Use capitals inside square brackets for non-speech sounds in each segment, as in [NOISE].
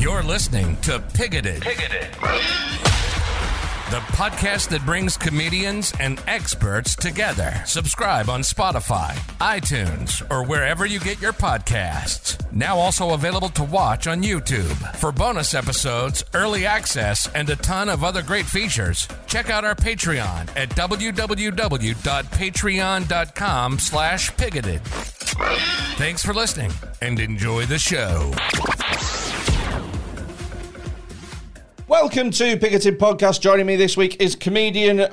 You're listening to Pigoted. The podcast that brings comedians and experts together. Subscribe on Spotify, iTunes, or wherever you get your podcasts. Now also available to watch on YouTube. For bonus episodes, early access, and a ton of other great features, check out our Patreon at www.patreon.com slash pigoted. Thanks for listening and enjoy the show. Welcome to Pigoted Podcast. Joining me this week is comedian. Uh,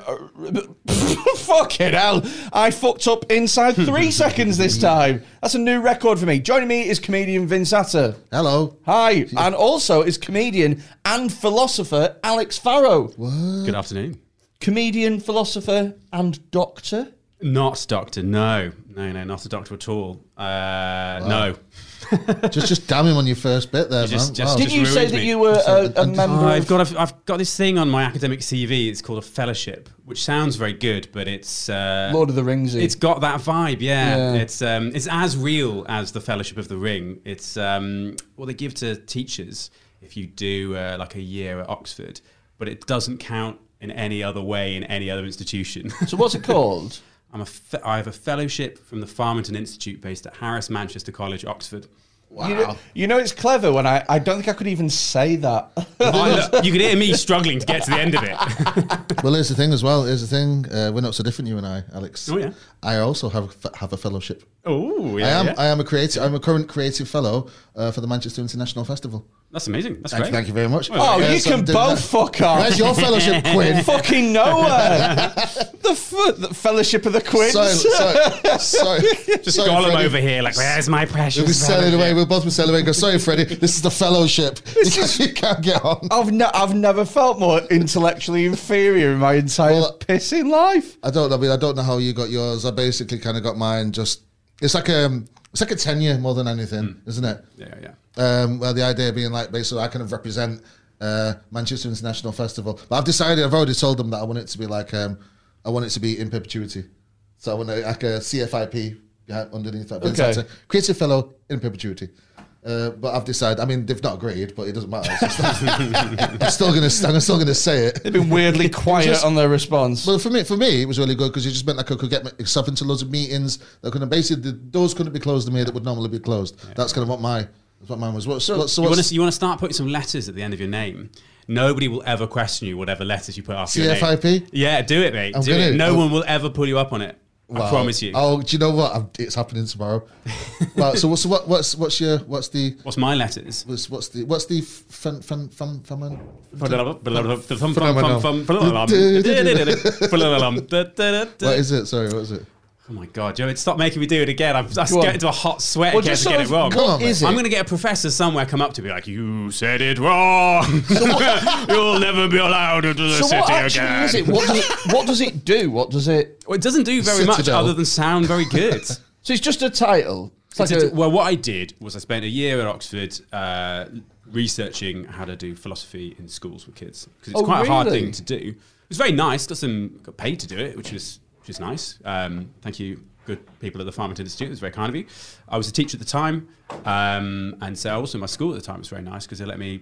[LAUGHS] fucking hell. I fucked up inside three [LAUGHS] seconds this time. That's a new record for me. Joining me is comedian Vince Atta. Hello. Hi. And also is comedian and philosopher Alex Farrow. Good afternoon. Comedian, philosopher, and doctor. Not doctor, no. No, no, not a doctor at all. Uh, No. [LAUGHS] just just damn him on your first bit there, You just- man. just- Wow. Did you say ruined that you were a, a and- member I've got, a, I've got this thing on my academic CV. It's called a fellowship, which sounds very good, but it's uh, Lord of the Rings? It's got that vibe, yeah. Yeah. It's um, it's as real as the Fellowship of the Ring. It's um, what they give to teachers if you do uh, like a year at Oxford, but it doesn't count in any other way in any other institution. So what's it called? [LAUGHS] I'm a fe- I have a fellowship from the Farmington Institute based at Harris Manchester College, Oxford. You, know, you know it's clever when I, I don't think I could even say that. [LAUGHS] [LAUGHS] You could hear me struggling to get to the end of it. [LAUGHS] Well, here's the thing as well. Here's the thing. Uh, we're not so different, you and I, Alex. Oh, yeah? I also have a have a fellowship. oh, yeah. I am yeah. I am a creative. I'm a current creative fellow uh, for the Manchester International Festival. That's amazing. That's Thank, great. thank you very much. oh, Yeah, you so I'm can doing both that. fuck off. Where's your fellowship, Quinn? fucking nowhere. the, f- the Fellowship of the Quids. Sorry, sorry, sorry. Just sorry, Gollum Freddie. over here, like, where's my precious? We'll be sailing away. We'll both be sailing away. Go, sorry, Freddie. This is the fellowship. [LAUGHS] You can't, you can't get on. I've, ne- I've never felt more intellectually inferior in my entire Well, pissing life. I don't know. I mean, I don't know how you got yours. I basically kind of got mine. Just it's like a it's like a tenure more than anything, isn't it? Yeah, yeah. Um, well, the idea being like basically I kind of represent uh, Manchester International Festival, but I've decided I've already told them that I want it to be like um, I want it to be in perpetuity. So I want to, like a CFIP yeah, underneath that. But it's like a creative fellow in perpetuity. Uh, but I've decided. I mean, they've not agreed, but it doesn't matter. It's [LAUGHS] I'm still gonna. I'm still gonna say it. They've been weirdly [LAUGHS] quiet Just- on their response. Well, for me, for me, it was really good because it just meant like I could get myself into loads of meetings. That couldn't basically the doors couldn't be closed to me that would normally be closed. That's kind of what my that's what mine was. What, so, what, so you want what's to you want to start putting some letters at the end of your name. Nobody will ever question you whatever letters you put after your name. CFIP? Yeah, do it, mate. I'm do gonna- it. No I'm- one will ever pull you up on it. I promise you. Oh, do you know what? I'm, it's happening tomorrow. [LAUGHS] well, so what's what, what's what's your what's the What's my letters? what's, what's the what's the fun fun fun fun what is it? Sorry, what is it? Oh my god, Joe! It's stop making me do it again. I'm, Go on. getting into a hot sweat Well, in case just I get it wrong. of- Come on, what mate. is it? I'm going to get a professor somewhere come up to me like, "You said it wrong. [LAUGHS] You'll never be allowed into the so city what actually again." is it? What does it? What does it do? What does it? Well, it doesn't do very much other than sound very good. [LAUGHS] So it's just a title. Like a, a- well, what I did was I spent a year at Oxford uh, researching how to do philosophy in schools with kids because it's Oh, quite a hard thing to do. It was very nice. Got some got paid to do it, which was which is nice. Um, thank you, good people at the Farmington Institute. It was very kind of you. I was a teacher at the time, um, and so also my school at the time was very nice because they let me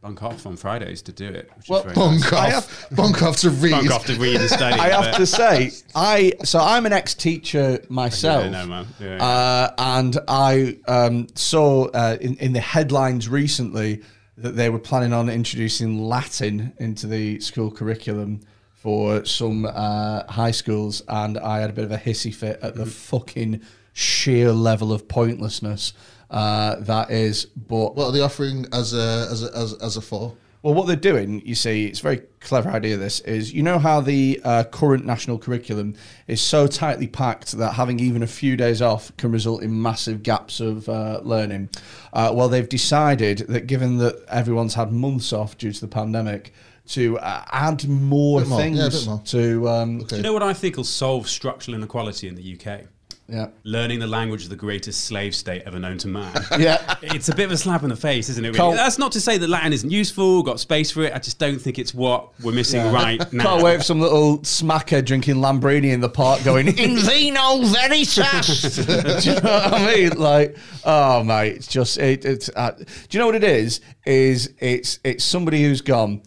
bunk off on Fridays to do it. Which Well, was very nice. Bunk off, [LAUGHS] bunk off to read. Bunk off to read and study. I have to say, I so I'm an ex-teacher myself. Yeah, no, man. Yeah, yeah. Uh, and I um, saw uh, in, in the headlines recently that they were planning on introducing Latin into the school curriculum for some uh, high schools, and I had a bit of a hissy fit at the fucking sheer level of pointlessness uh, that is. But What are they offering as a as a as, as a for? well, what they're doing, you see, it's a very clever idea. This is, you know, how the uh, current national curriculum is so tightly packed that having even a few days off can result in massive gaps of uh, learning. Uh, well, they've decided that given that everyone's had months off due to the pandemic, to uh, add more Bit more, yeah, things bit more. to. Um, Do you know what I think will solve structural inequality in the UK? Yeah. learning the language of the greatest slave state ever known to man. [LAUGHS] Yeah. It's a bit of a slap in the face, isn't it? Really? Col- That's not to say that Latin isn't useful, got space for it. I just don't think it's what we're missing right now. Can't wait for some little smacker drinking Lambrini in the park going, [LAUGHS] In vino veritas. [LAUGHS] do you know what I mean? Like, oh, mate, it's just, it, it's, uh, do you know what it is? Is it's, it's somebody who's gone,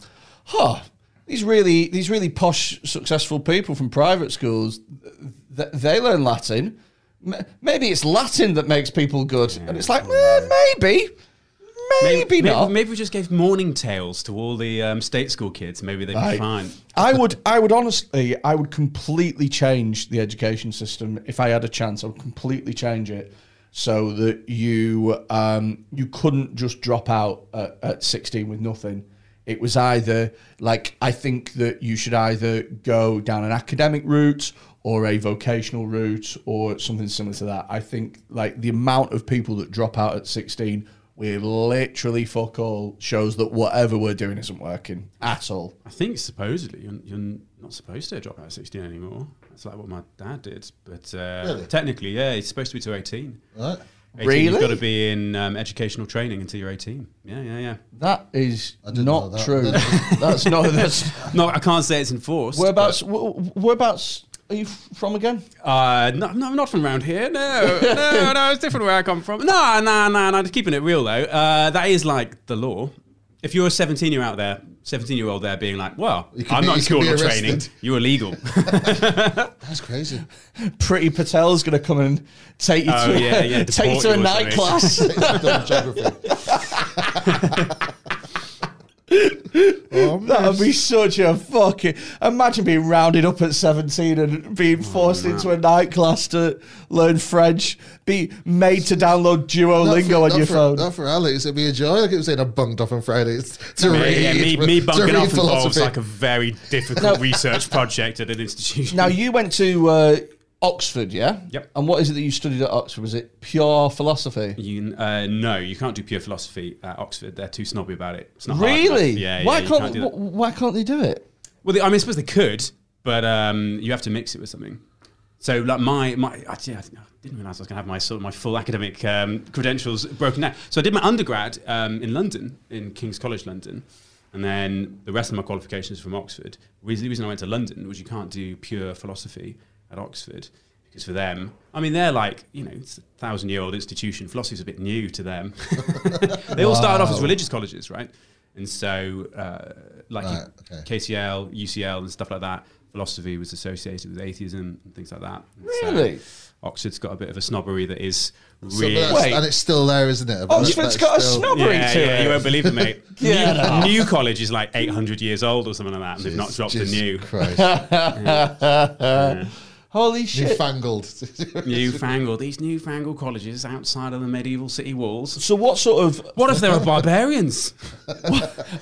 huh, these really, these really posh, successful people from private schools, th- they learn Latin. M- Maybe it's Latin that makes people good. And it's like, eh, maybe. Maybe, not. Maybe we just gave morning tales to all the um, state school kids. Maybe they'd be Right. fine. I would, I would honestly, I would completely change the education system if I had a chance. I would completely change it so that you, um, you couldn't just drop out at, at sixteen with nothing. It was either like I think that you should either go down an academic route or a vocational route or something similar to that. I think like the amount of people that drop out at sixteen with literally fuck all shows that whatever we're doing isn't working at all. I think supposedly you're, you're not supposed to drop out at 16 anymore. That's like what my dad did. But uh, Really? technically, yeah, it's supposed to be to 18. Right? 18 Really? You've got to be in um, educational training until you're 18. Yeah, yeah, yeah. That is didn't that. true. [LAUGHS] that's not. [LAUGHS] That's No, I can't say it's enforced. whereabouts. wh- Whereabouts are you f- from again? but, Uh, no, no, I'm not from around here. No, [LAUGHS] no, no. It's different where I come from. No, no, no, no. Just keeping it real though. Uh, that is like the law. If you're a 17 year out there, 17 year old there being like, well, I'm be- not in school be or training, you're illegal. [LAUGHS] [LAUGHS] That's crazy. Priti Patel's going to come and take you Oh, to yeah, yeah, [LAUGHS] take you to a you or night class. Done geography. that would be such a fucking. Imagine being rounded up at seventeen and being forced into a night class to learn French. Be made to download Duolingo Not on your not phone. For, not for Alex, it'd be a joy. Like it was saying, I bunked off on Fridays [LAUGHS] to Me, read. yeah, me, me to bunking read off involves philosophy. like a very difficult research project at an institution. now you went to uh, Oxford, yeah? Yep. And what is it that you studied at Oxford? Was it pure philosophy? You, uh, no, you can't do pure philosophy at Oxford. They're too snobby about it. It's not Really? enough. Yeah, why yeah, can't, that. why can't they do it? Well, they, I mean, I suppose they could, but um, you have to mix it with something. So, like my my, actually, I didn't- realize I was going to have my sort of my full academic um, credentials broken down. So I did my undergrad um, in London, in King's College London, and then the rest of my qualifications from Oxford. The reason I went to London was you can't do pure philosophy at Oxford. Because for them, I mean, they're like, you know, it's a thousand year old institution. Philosophy's a bit new to them. [LAUGHS] they all started off as religious colleges, right? And so, uh, like you- okay. KCL, UCL, and stuff like that, philosophy was associated with atheism and things like that. And so Really? Oxford's got a bit of a snobbery that is really. that's- Wait. and it's still there, isn't it? Oxford's That's got a snobbery snob- yeah, to yeah, it. you won't believe it, mate. [LAUGHS] Get off. new, new college is like 800 years old or something like that, and they've not dropped Jesus the new. Christ. [LAUGHS] Holy shit. Newfangled. [LAUGHS] Newfangled, these newfangled colleges outside of the medieval city walls. So what sort of What if there are barbarians? [LAUGHS]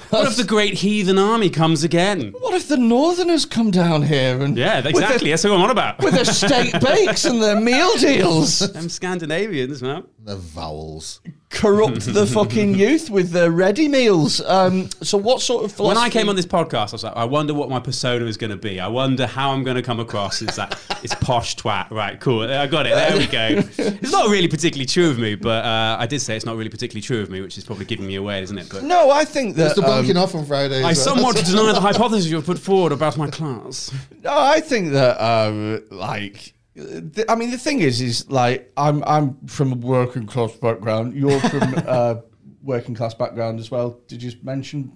what if the great heathen army comes again? what if the Northerners come down here and Yeah, with exactly. That's what I'm on about. with their steak bakes and their meal [LAUGHS] deals Them Scandinavians, man. The vowels. corrupt the fucking [LAUGHS] youth with their ready meals? Um, so what sort of When? I came on this podcast, I was like, I wonder what my persona is going to be. I wonder how I'm going to come across as that. It's posh twat. Right, cool. I got it. There we go. [LAUGHS] It's not really particularly true of me, but uh, I did say it's not really particularly true of me, which is probably giving me away, isn't it? But no, I think that It's the um, off on Fridays. I right? somewhat [LAUGHS] deny the hypothesis you've put forward about my class. No, I think that um, like. I mean, the thing is, is like I'm I'm from a working class background. You're from [LAUGHS] uh, working class background as well. Did you mention?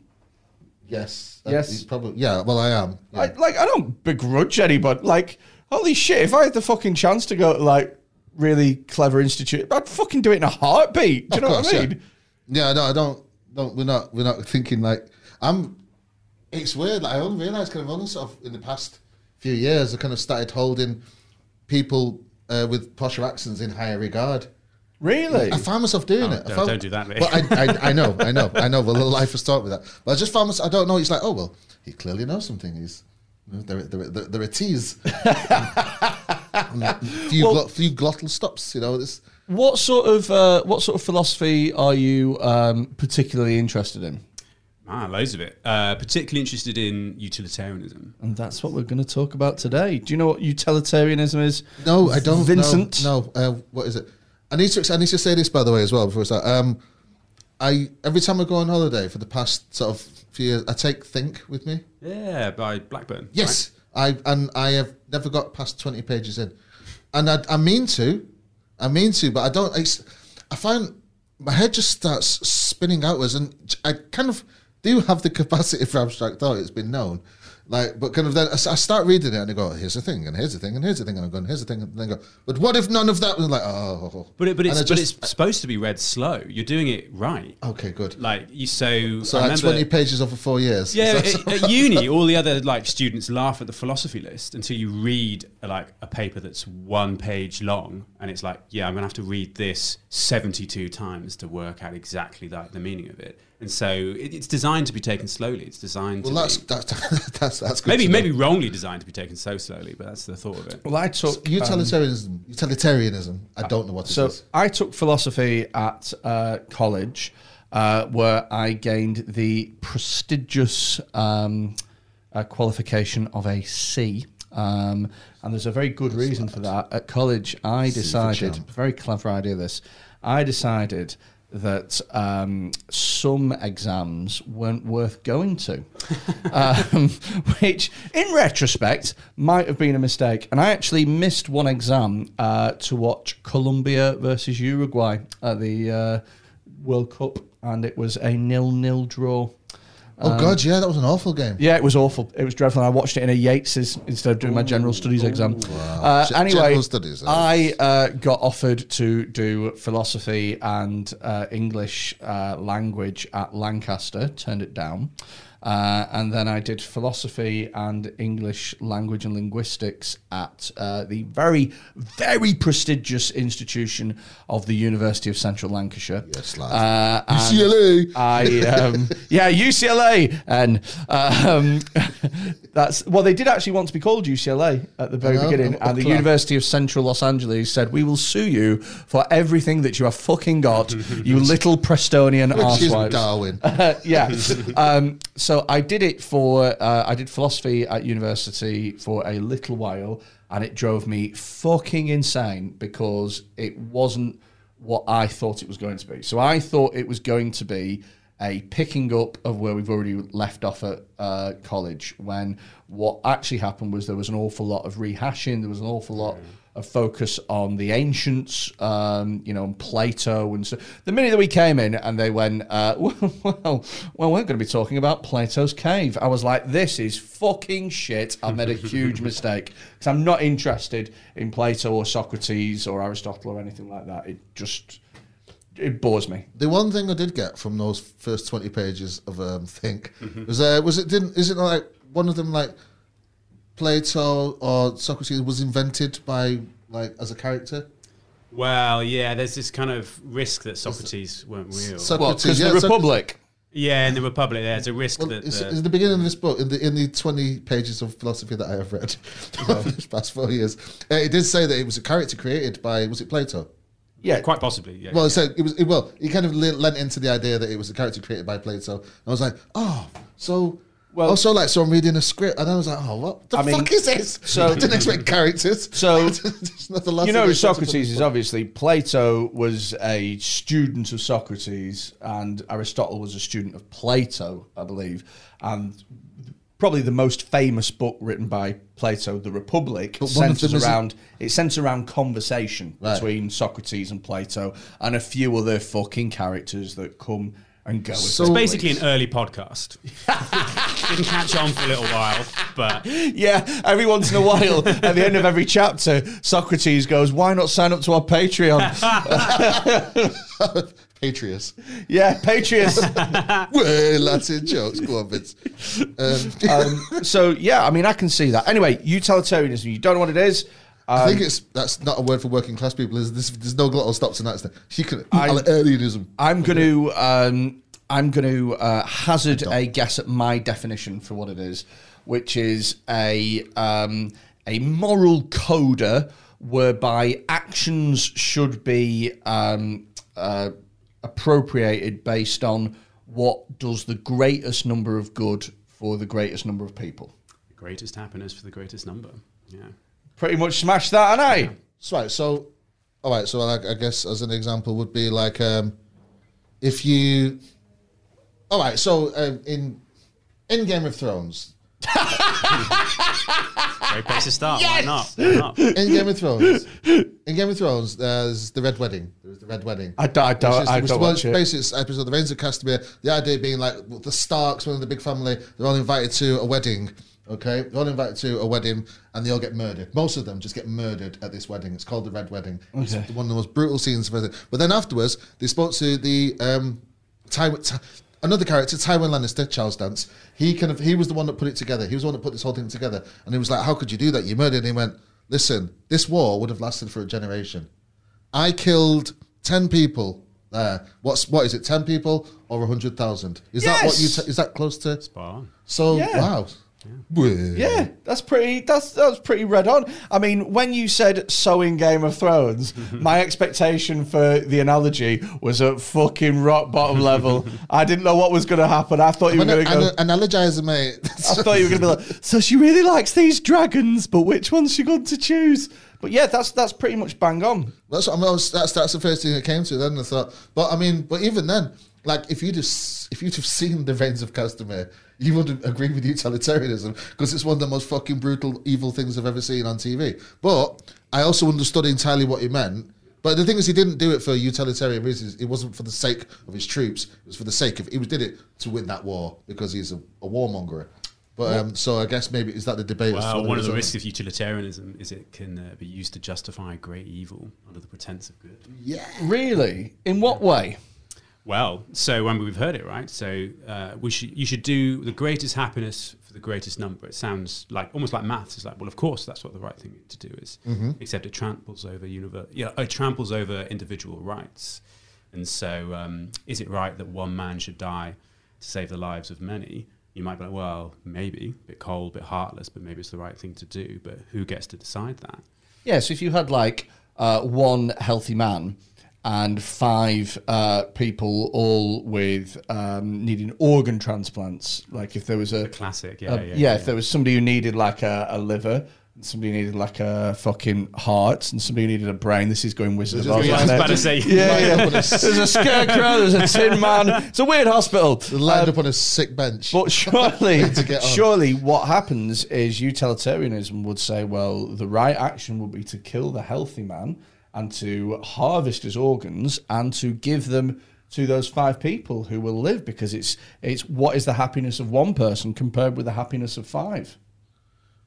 Yes. Uh, Yes. Probably. Yeah. Well, I am. Yeah. I, like, I don't begrudge anybody. Like, holy shit! If I had the fucking chance to go to like really clever institute, I'd fucking do it in a heartbeat. Do you Of know course, what I yeah. mean? Yeah, no, I don't. Don't we're not we're not thinking like I'm. It's weird. Like, I only realised kind of only sort of in the past few years I kind of started holding people uh, with posher accents in higher regard. Really? I found myself doing Oh, it. I don't- found, don't do that, mate. Well, I, I, I know, I know, I know. Well, life has taught me that. But I just found myself. I don't know. It's like, oh well, he clearly knows something. He's there. There, there, there are T's. [LAUGHS] few, Well- glot, few glottal stops. You know this. What sort of uh, what sort of philosophy are you um, particularly interested in? Ah, loads of it. Uh, particularly interested in utilitarianism. And that's what we're going to talk about today. Do you know what utilitarianism is? No, I don't. Vincent? No, no. Uh, what is it? I need to. I need to say this by the way as well before I start. Um, I every time I go on holiday for the past sort of few years, I take Think with me. Yeah, by Blackburn. Yes, I and I have never got past twenty pages in, and I, I mean to, I mean to, but I don't. It's, I find my head just starts spinning outwards, and I kind of do have the capacity for abstract thought. It's been known, like, but kind of then I start reading it and I go, here's the thing, and here's the thing, and here's the thing, and I'm going, here's the thing, and then I go, but what if none of that was like, oh, But it, but it's I but it's supposed to be read slow. You're doing it right. okay, good. Like you so. So I I had remember, twenty pages off over four years. Yeah, at, at uni, [LAUGHS] all the other like students laugh at the philosophy list until you read like a paper that's one page long, and it's like, yeah, I'm gonna have to read this 72 times to work out exactly like the meaning of it. And so it, it's designed to be taken slowly. It's designed well, to that's be, that's [LAUGHS] that's that's good maybe to maybe wrongly designed to be taken so slowly, but that's the thought of it. Well, I took um, utilitarianism. utilitarianism. I don't know what it is. So I took philosophy at uh, college, uh, where I gained the prestigious um, uh, qualification of a C. Um, and there's a very good reason for that. At college, I decided, very clever idea this, I decided that um, some exams weren't worth going to, [LAUGHS] um, which in retrospect might have been a mistake. And I actually missed one exam uh, to watch Colombia versus Uruguay at the uh, World Cup, and it was a nil-nil draw. Oh God, yeah, that was an awful game. Yeah, it was awful. It was dreadful. And I watched it in a Yates's instead of doing my general studies exam. Uh, anyway, studies, I uh, got offered to do philosophy and uh, English uh, language at Lancaster. Turned it down. Uh, and then I did philosophy and English language and linguistics at uh, the very, very prestigious institution of the University of Central Lancashire. Yes, lad. Uh, UCLA. I um, [LAUGHS] yeah UCLA and um, [LAUGHS] that's well they did actually want to be called UCLA at the very beginning I'm- I'm and the glad. University of Central Los Angeles said we will sue you for everything that you have fucking got you [LAUGHS] little Prestonian Which arsewives. Darwin. yeah. Um, so I did it for, uh, I did philosophy at university for a little while, and it drove me fucking insane because it wasn't what I thought it was going to be. So I thought it was going to be a picking up of where we've already left off at uh, college, when what actually happened was there was an awful lot of rehashing, there was an awful lot of focus on the ancients, um, you know, and Plato and so. The minute that we came in and they went, uh, [LAUGHS] well, well, we're going to be talking about Plato's cave. I was like, this is fucking shit. I've made a [LAUGHS] huge mistake because I'm not interested in Plato or Socrates or Aristotle or anything like that. It just it bores me. The one thing I did get from those first twenty pages of um, Think Mm-hmm. was uh, was it didn't is it not like one of them like Plato or Socrates was invented by like as a character? Well, yeah, there's this kind of risk that Socrates weren't real. Socrates, Well, because yeah, the Soc- Republic. yeah, in the Republic, there's a risk Well, that it's, the- it's the beginning of this book, in the in the twenty pages of philosophy that I have read [LAUGHS] over the past four years, uh, it did say that it was a character created by was it Plato? Yeah, quite possibly. Yeah, Well, it said it was. It, well, he kind of le- lent into the idea that it was a character created by Plato. I was like, oh, so. Well- also, like, so I'm reading a script, and I was like, "Oh, what the I mean, fuck is this?" so- I didn't expect characters. [LAUGHS] So- [LAUGHS] It's not the last you know, Socrates is obviously Plato was a student of Socrates, and Aristotle was a student of Plato, I believe. And probably the most famous book written by Plato, The Republic, But centers around it centers around conversation Right. between Socrates and Plato, and a few other fucking characters that come and go. as So- they It's basically an early podcast. [LAUGHS] Didn't catch on for a little while, but Yeah, every once in a while, at the end of every chapter, Socrates goes, "Why not sign up to our Patreon?" [LAUGHS] Patrius. yeah, Patreon. [LAUGHS] Well, Latin jokes. Go on, Vince. Um, um, so yeah, I mean, I can see that. Anyway, utilitarianism. You don't know what it is. I Um, think it's that's not a word for working class people. Is this? There's no glottal stops in that. Thing. She can I- alienism. I'm going to um, I'm going to uh, hazard a guess at my definition for what it is, which is a um, a moral coda whereby actions should be um, uh, appropriated based on what does the greatest number of good for the greatest number of people? The greatest happiness for the greatest number. Yeah. Pretty much smashed that, and I. So, right, so, all right, so like, I guess as an example would be like um, if you, all right, so um, in in Game of Thrones, [LAUGHS] Great place to start. Why not? Why not? in Game of Thrones, in Game of Thrones, there's the Red Wedding. There's the Red Wedding. I don't- I don't- Which is- I which don't was watch it. Basically, it's episode the Rains of Castamere. The idea being like the Starks, one of the big family, they're all invited to a wedding. Okay, they're all invited to a wedding, and they all get murdered. Most of them just get murdered at this wedding. It's called the Red Wedding. It's Okay. one of the most brutal scenes of it. But then afterwards, they spoke to the um, Tywin. Ty- Another character, Tywin Lannister, Charles Dance. He kind of he was the one that put it together. He was the one that put this whole thing together, and he was like, "How could you do that? You murdered." And he went, "Listen, this war would have lasted for a generation. I killed ten people there. What's what is it? Ten people or hundred thousand? Is that what you? Yes. T- is that close to? Spot on. So Yeah. wow. Yeah, that's pretty. That's that's pretty red on. I mean, when you said sewing Game of Thrones, [LAUGHS] my expectation for the analogy was at fucking rock bottom level. [LAUGHS] I didn't know what was going to happen. I thought you were going to go. an, analogizer, mate. I thought you were going to be like, so she really likes these dragons, but which one's she going to choose? But yeah, that's that's pretty much bang on. That's what I mean, that's that's the first thing that came to. Then I thought, but I mean, but even then, like if you just if you'd have seen the rains of Castamere, you wouldn't agree with utilitarianism because it's one of the most fucking brutal, evil things I've ever seen on TV. But I also understood entirely what he meant. But the thing is, he didn't do it for utilitarian reasons. It wasn't for the sake of his troops. It was for the sake of he did it to win that war because he's a, a warmonger. But um, so I guess maybe is that the debate? as Well, whether one of the on- risks of utilitarianism is it can uh, be used to justify great evil under the pretense of good. Yeah. Really? In what way? Well, so when we've heard it, right? So uh, we should you should do the greatest happiness for the greatest number. It sounds like almost like maths. It's like, well, of course, that's what the right thing to do is. Except it tramples over univer- yeah, it tramples over individual rights. And so, um, is it right that one man should die to save the lives of many? You might be like, well, maybe a bit cold, a bit heartless, but maybe it's the right thing to do. But who gets to decide that? Yeah, so if you had like uh, one healthy man and five uh, people all with um, needing organ transplants, like if there was a Classic, Uh, yeah, yeah, yeah, if there was somebody who needed like a, a liver, and somebody needed like a fucking heart, and somebody needed a brain. This is going Wizard of Oz. is- I was about to say, Yeah, [LAUGHS] yeah. There's a scarecrow. There's a tin man. It's a weird hospital. Lined Um, up on a sick bench. but surely, [LAUGHS] to get surely, what happens is utilitarianism would say, well, the right action would be to kill the healthy man and to harvest his organs and to give them to those five people who will live because it's it's what is the happiness of one person compared with the happiness of five.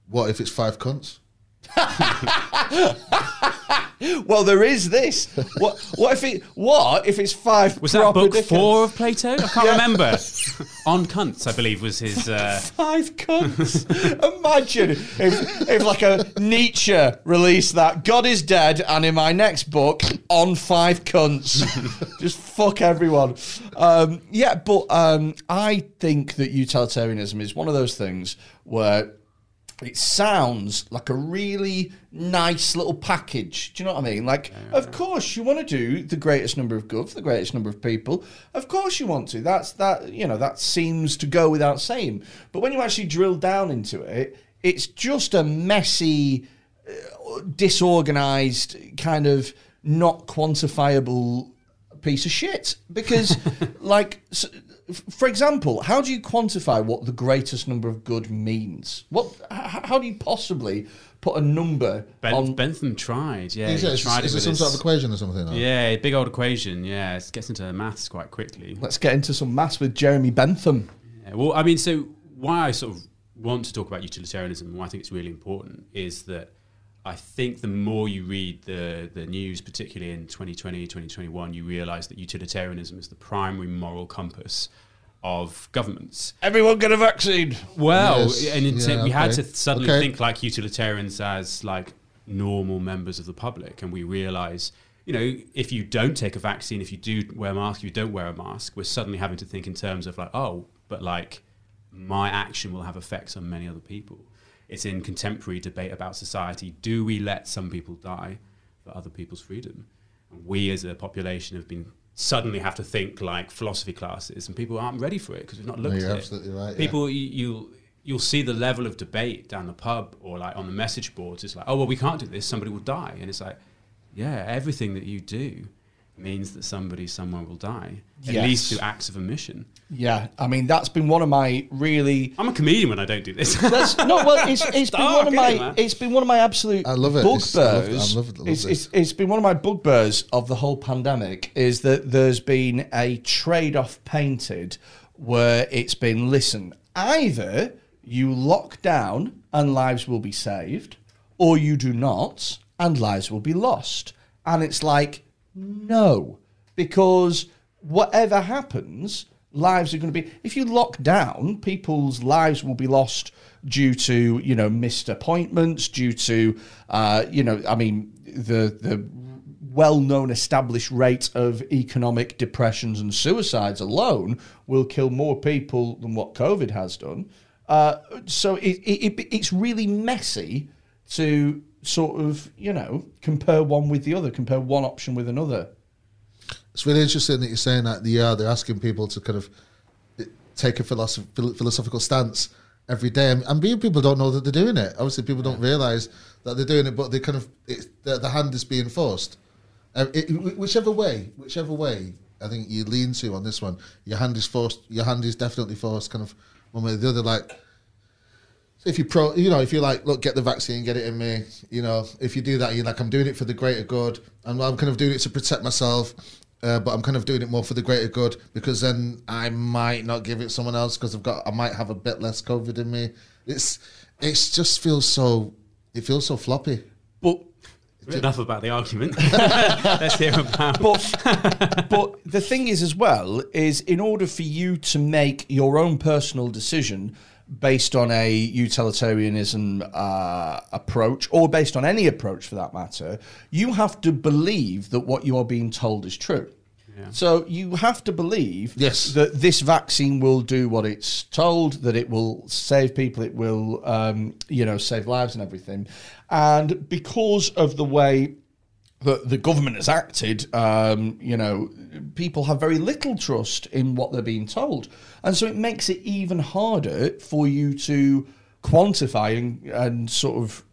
What if it's five cunts? [LAUGHS] Well, there is this. What what if it what if it's five? Was that book dickheads? four of Plato? I can't remember. [LAUGHS] On cunts, I believe, was his. Uh, Five cunts. Imagine if, if like a Nietzsche released that God is dead, and in my next book, on five cunts, [LAUGHS] just fuck everyone. Um, yeah, but um, I think that utilitarianism is one of those things where it sounds like a really nice little package. Do you know what I mean? Like, of course you want to do the greatest number of good for the greatest number of people. Of course you want to. That's that. You know that seems to go without saying. But when you actually drill down into it, it's just a messy, uh, disorganized kind of not quantifiable piece of shit because [LAUGHS] like for example how do you quantify what the greatest number of good means what h- how do you possibly put a number ben, on Bentham tried, yeah. is he it, tried is it it with some sort of equation or something? or- Yeah, big old equation. Yeah, it gets into maths quite quickly. let's get into some maths with jeremy bentham Yeah, well, I mean, so why I sort of want to talk about utilitarianism and why I think it's really important is that I think the more you read the, the news, particularly in 2020, 2021, you realize that utilitarianism is the primary moral compass of governments. everyone get a vaccine Well, Yes, and it's, yeah, we had to suddenly Okay. think like utilitarians as like normal members of the public, and we realize, you know, if you don't take a vaccine, if you do wear a mask, if you don't wear a mask, we're suddenly having to think in terms of like, oh, but like my action will have effects on many other people. It's in contemporary debate about society. Do we let some people die for other people's freedom? And we as a population have been suddenly have to think like philosophy classes, and people aren't ready for it because we've not looked you're at it. absolutely right, yeah. People, you, you'll you'll see the level of debate down the pub or like on the message boards. It's like, oh well, we can't do this. Somebody will die, and it's like, yeah, everything that you do means that somebody somewhere will die. At Yes. least through acts of omission. Yeah, I mean that's been one of my really. I'm a comedian when I don't do this. That's no, well, it's, [LAUGHS] it's been dark, one of my it, it's been one of my absolute I love it. It's- I love- bugbears. I love it. I love it's, it's, it's been one of my bugbears of the whole pandemic is that there's been a trade off painted where it's been listen either you lock down and lives will be saved, or you do not and lives will be lost, and it's like no, because whatever happens, lives are going to be. If you lock down, people's lives will be lost due to you know missed appointments, due to uh, you know, I mean the the well-known established rate of economic depressions and suicides alone will kill more people than what COVID has done. Uh, so it, it, it, it's really messy to sort of you know compare one with the other, compare one option with another. It's really interesting that you're saying that. Yeah, they're asking people to kind of eh, take a philosoph- philosophical stance every day, and, and being people don't know that they're doing it. Obviously, people don't realize that they're doing it, but they kind of it's, the, the hand is being forced. Uh, it, whichever way, whichever way, I think you lean to on this one. Your hand is forced. Your hand is definitely forced, kind of one way or the other. Like so if you pro, you know, if you're like, look, get the vaccine, get it in me, you know, if you do that, you're like, I'm doing it for the greater good, and I'm kind of doing it to protect myself, uh, but I'm kind of doing it more for the greater good because then I might not give it someone else because I've got, I might have a bit less COVID in me. It's, it's just feels so, it feels so floppy. But Enough about the argument. [LAUGHS] Let's hear about. but but the thing is as well is in order for you to make your own personal decision based on a utilitarianism uh, approach or based on any approach for that matter you have to believe that what you are being told is true so you have to believe Yes. that this vaccine will do what it's told, that it will save people, it will, um, you know, save lives and everything. And because of the way that the government has acted, um, you know, people have very little trust in what they're being told. And so it makes it even harder for you to quantify and, and sort of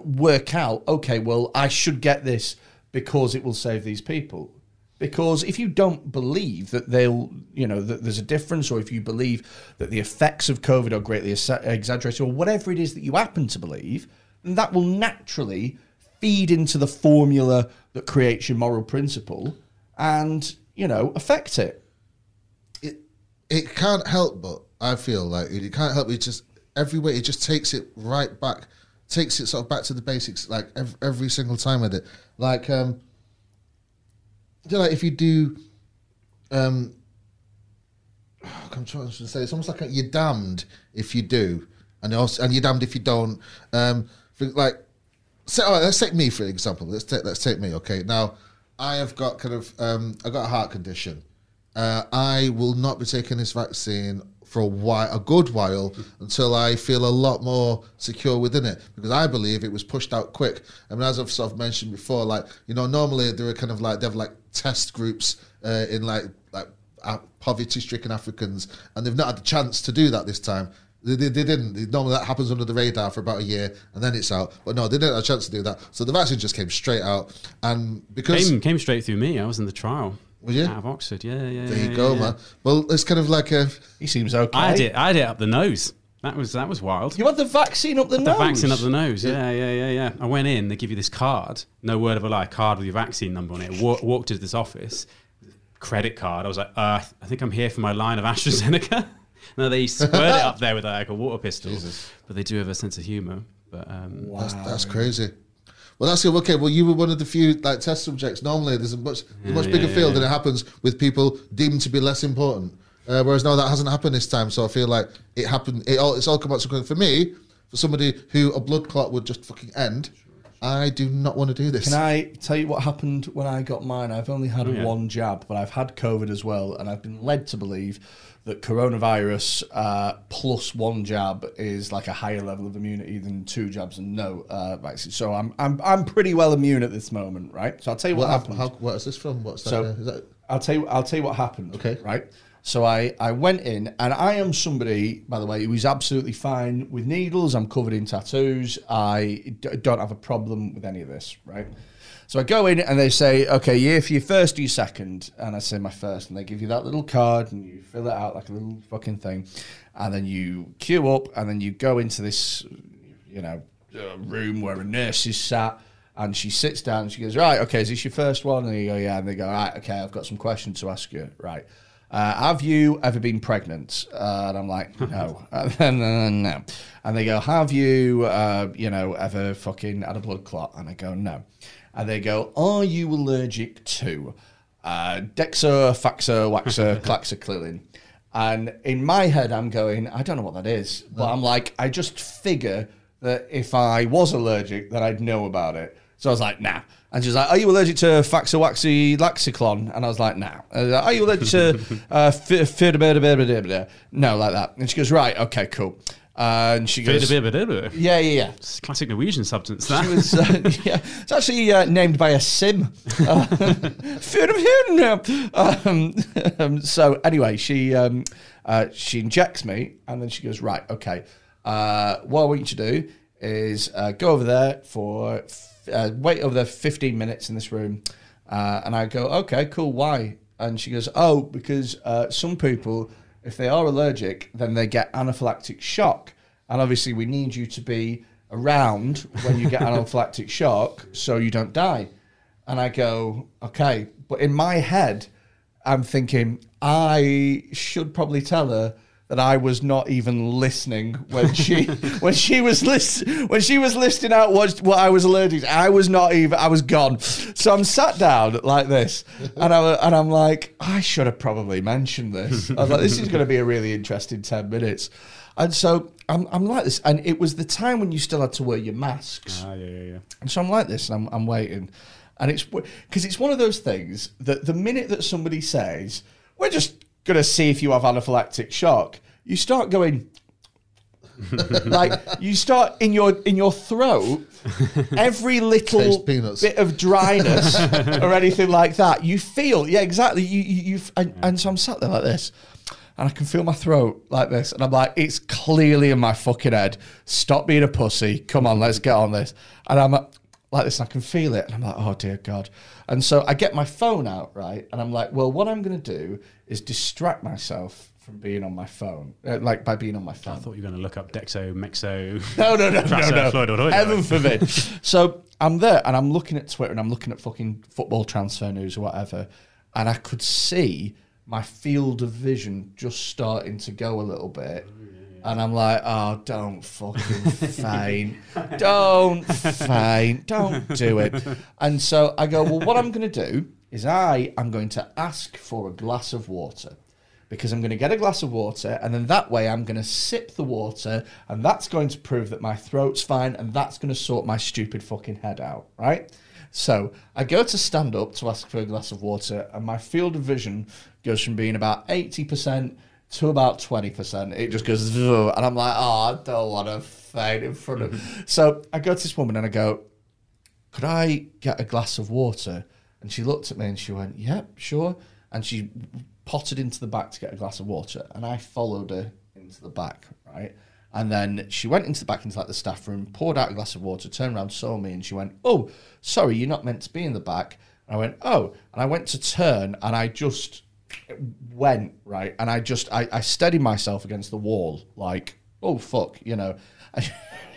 work out, okay, well, I should get this because it will save these people. Because if you don't believe that they'll, you know, that there's a difference, or if you believe that the effects of COVID are greatly exa- exaggerated, or whatever it is that you happen to believe, that will naturally feed into the formula that creates your moral principle and, you know, affect it. it it can't help but I feel like it, can't help. It just every way it just takes it right back, takes it sort of back to the basics, like every, every single time with it. Like um, you know, like if you do, um, I'm trying to say it's almost like a, you're damned if you do, and also and you're damned if you don't. Um, like say, all right, let's take me for example. Let's take let's take me. Okay, now I have got kind of um, I got a heart condition. Uh, I will not be taking this vaccine for a while, a good while, until I feel a lot more secure within it, because I believe it was pushed out quick. I mean, as I've sort of mentioned before, like you know, normally there are kind of like they have like test groups uh, in like like uh, poverty-stricken Africans, and they've not had the chance to do that this time. They, they, they didn't. Normally that happens under the radar for about a year, and then it's out. But no, they didn't have a chance to do that. So the vaccine just came straight out, and because Came, came straight through me. I was in the trial. Was you? Out of Oxford. Yeah, yeah. there yeah, you yeah, go, yeah. man. Well, it's kind of like a He seems okay. I had it. I had it up the nose. That was that was wild. You had the vaccine up the the nose. vaccine up the nose. Yeah, yeah, yeah, yeah. I went in. They give you this card. No word of a lie. Card with your vaccine number on it. Wa- walked to this office. Credit card. I was like, uh, I think I'm here for my line of [LAUGHS] AstraZeneca. No, they squirt it up there with like a water pistol. But they do have a sense of humour. But um, That's, that's crazy. Well, that's it. Okay, well, you were one of the few like test subjects. Normally, there's a much a much bigger yeah, field, yeah. and it happens with people deemed to be less important. Uh, whereas now that hasn't happened this time, so I feel like it happened. It all it's all come out so quick for me. For somebody who a blood clot would just fucking end, I do not want to do this. Can I tell you what happened when I got mine? I've only had yeah. one jab, but I've had COVID as well, and I've been led to believe that coronavirus uh, plus one jab is like a higher level of immunity than two jabs and no uh, vaccine. So I'm I'm I'm pretty well immune at this moment, right? So I'll tell you what, what, happened. how, what is this from? What's that? So- uh, is that I'll tell you. I'll tell you what happened. Okay. Right. So I, I went in, and I am somebody, by the way, who is absolutely fine with needles. I'm covered in tattoos. I d- don't have a problem with any of this. Right. So I go in, and they say, "Okay, you for your first or your second? And I say my first, and they give you that little card, and you fill it out like a little fucking thing, and then you queue up, and then you go into this, you know, uh, room where a nurse is sat and she sits down and she goes, Right, okay, is this your first one? And you go, Yeah. And they go, Right, okay, I've got some questions to ask you. Right. Uh, have you ever been pregnant? Uh, and I'm like, no. [LAUGHS] [LAUGHS] and then, uh, no. And they go, have you, uh, you know, ever fucking had a blood clot? And I go, no. And they go, are you allergic to uh, Dexo, Faxo, Waxo, Claxoclillin? And in my head, I'm going, I don't know what that is. But I'm like, I just figure that if I was allergic, that I'd know about it. So I was like, nah. And she was like, are you allergic to Faxowaxy Laxiclon? And I was like, nah. I was like, are you allergic to uh, Fidabidabidabida? No, like that. And she goes, right, okay, cool. Uh, and she goes, yeah, It's yeah, yeah. classic Norwegian substance. She That. was, uh, [LAUGHS] yeah, it's actually uh, named by a sim. Uh, [LAUGHS] um, [LAUGHS] um, so anyway, she um, uh, she injects me, and then she goes, right, okay. Uh, what I want you to do is uh, go over there for f- uh, wait over there 15 minutes in this room, uh, and I go, okay, cool. Why? And she goes, oh, because uh, some people, if they are allergic, then they get anaphylactic shock, and obviously we need you to be around when you get [LAUGHS] anaphylactic shock so you don't die. And I go, okay. But in my head, I'm thinking, I should probably tell her that I was not even listening when she [LAUGHS] when she was list when she was listing out what what I was allergic to. I was not even I was gone. So I'm sat down like this, and I and I'm like, I should have probably mentioned this. I was like, this is going to be a really interesting ten minutes. And so I'm, I'm like this, and it was the time when you still had to wear your masks. Ah, yeah, yeah, yeah. And so I'm like this, and I'm, I'm waiting. And it's because it's one of those things that the minute that somebody says, we're just going to see if you have anaphylactic shock, you start going, [LAUGHS] like you start in your in your throat every [LAUGHS] little bit of dryness [LAUGHS] or anything like that you feel yeah exactly you you, you and, and so i'm sat there like this and i can feel my throat like this and i'm like it's clearly in my fucking head. Stop being a pussy. Come on let's get on this. And i'm like this and i can feel it and i'm like oh dear god and so i get my phone out right and i'm like well what i'm going to do is distract myself from being on my phone uh, like by being on my phone I thought you were going to look up Dexo, Mexo. no, no, no, no, no. Floyd, or- Heaven forbid. [LAUGHS] so I'm there and I'm looking at Twitter and I'm looking at fucking football transfer news or whatever, and I could see my field of vision just starting to go a little bit. And I'm like, oh, don't fucking faint. Don't faint. Don't do it. And so I go, well, what I'm going to do is I am going to ask for a glass of water because I'm going to get a glass of water and then that way I'm going to sip the water and that's going to prove that my throat's fine and that's going to sort my stupid fucking head out, right? So I go to stand up to ask for a glass of water and my field of vision goes from being about 80% to about 20%. It just goes, and I'm like, oh, I don't want to faint in front of. Mm-hmm. so I go to this woman and I go, could I get a glass of water? And she looked at me and she went, yep, sure. And she potted into the back to get a glass of water. And I followed her into the back, right? And then she went into the back into like the staff room, poured out a glass of water, turned around, saw me, and she went, Oh, sorry, you're not meant to be in the back. And I went, Oh. And I went to turn and I just went, right? And I just, I, I steadied myself against the wall, like, oh, fuck, you know. [LAUGHS]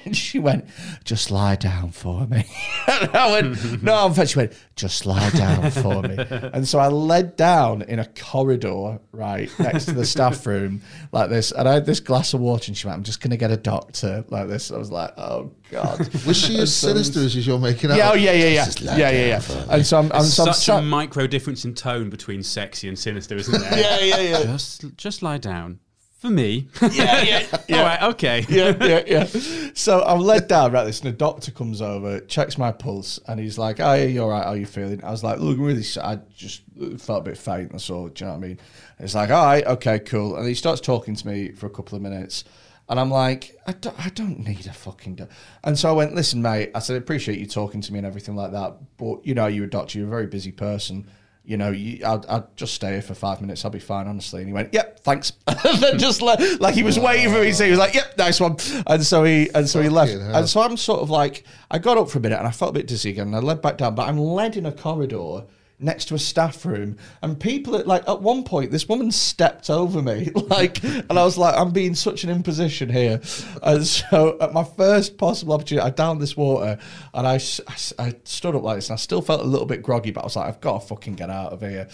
And [LAUGHS] she went, just lie down for me. [LAUGHS] and I went, [LAUGHS] no, I'm fine. She went, just lie down for me. And so I led down in a corridor, right, next to the staff room, like this. And I had this glass of water, and she went, I'm just going to get a doctor, like this. I was like, oh, God. Was she as sinister as you're making out? Yeah, oh, yeah, yeah, yeah. Just lie Yeah, yeah, down yeah. for And so I'm, I'm, so I'm Such sat- a micro difference in tone between sexy and sinister, isn't there? yeah, yeah, yeah. Just, just lie down For me. Yeah, yeah, [LAUGHS] All right, okay. [LAUGHS] yeah, yeah, yeah. So I'm led down, right? This and the doctor comes over, checks my pulse, and he's like, "Oh, yeah, you all right? How are you feeling?" I was like, "Look, really, I just felt a bit faint. That's all. Do you know what I mean?" And he's like, "All right, okay, cool." And he starts talking to me for a couple of minutes, and I'm like, "I don't, I don't need a fucking." Do-. And so I went, "Listen, mate," I said, "I appreciate you talking to me and everything like that, but you know, you're a doctor. You're a very busy person." You know, you, I'd, I'll just stay here for five minutes. I'll be fine, honestly. And he went, "Yep, thanks." [LAUGHS] and then just like, like he was waiting for me, so he was like, "Yep, nice one." And so he and so he left. Hell. And so I'm sort of like, I got up for a minute and I felt a bit dizzy again. And I led back down, but I'm led in a corridor next to a staff room, and people at like at one point, this woman stepped over me, [LAUGHS] like, and I was like, I'm being such an imposition here. And so at my first possible opportunity, I downed this water, and I, I stood up like this, and I still felt a little bit groggy, but I was like, I've got to fucking get out of here.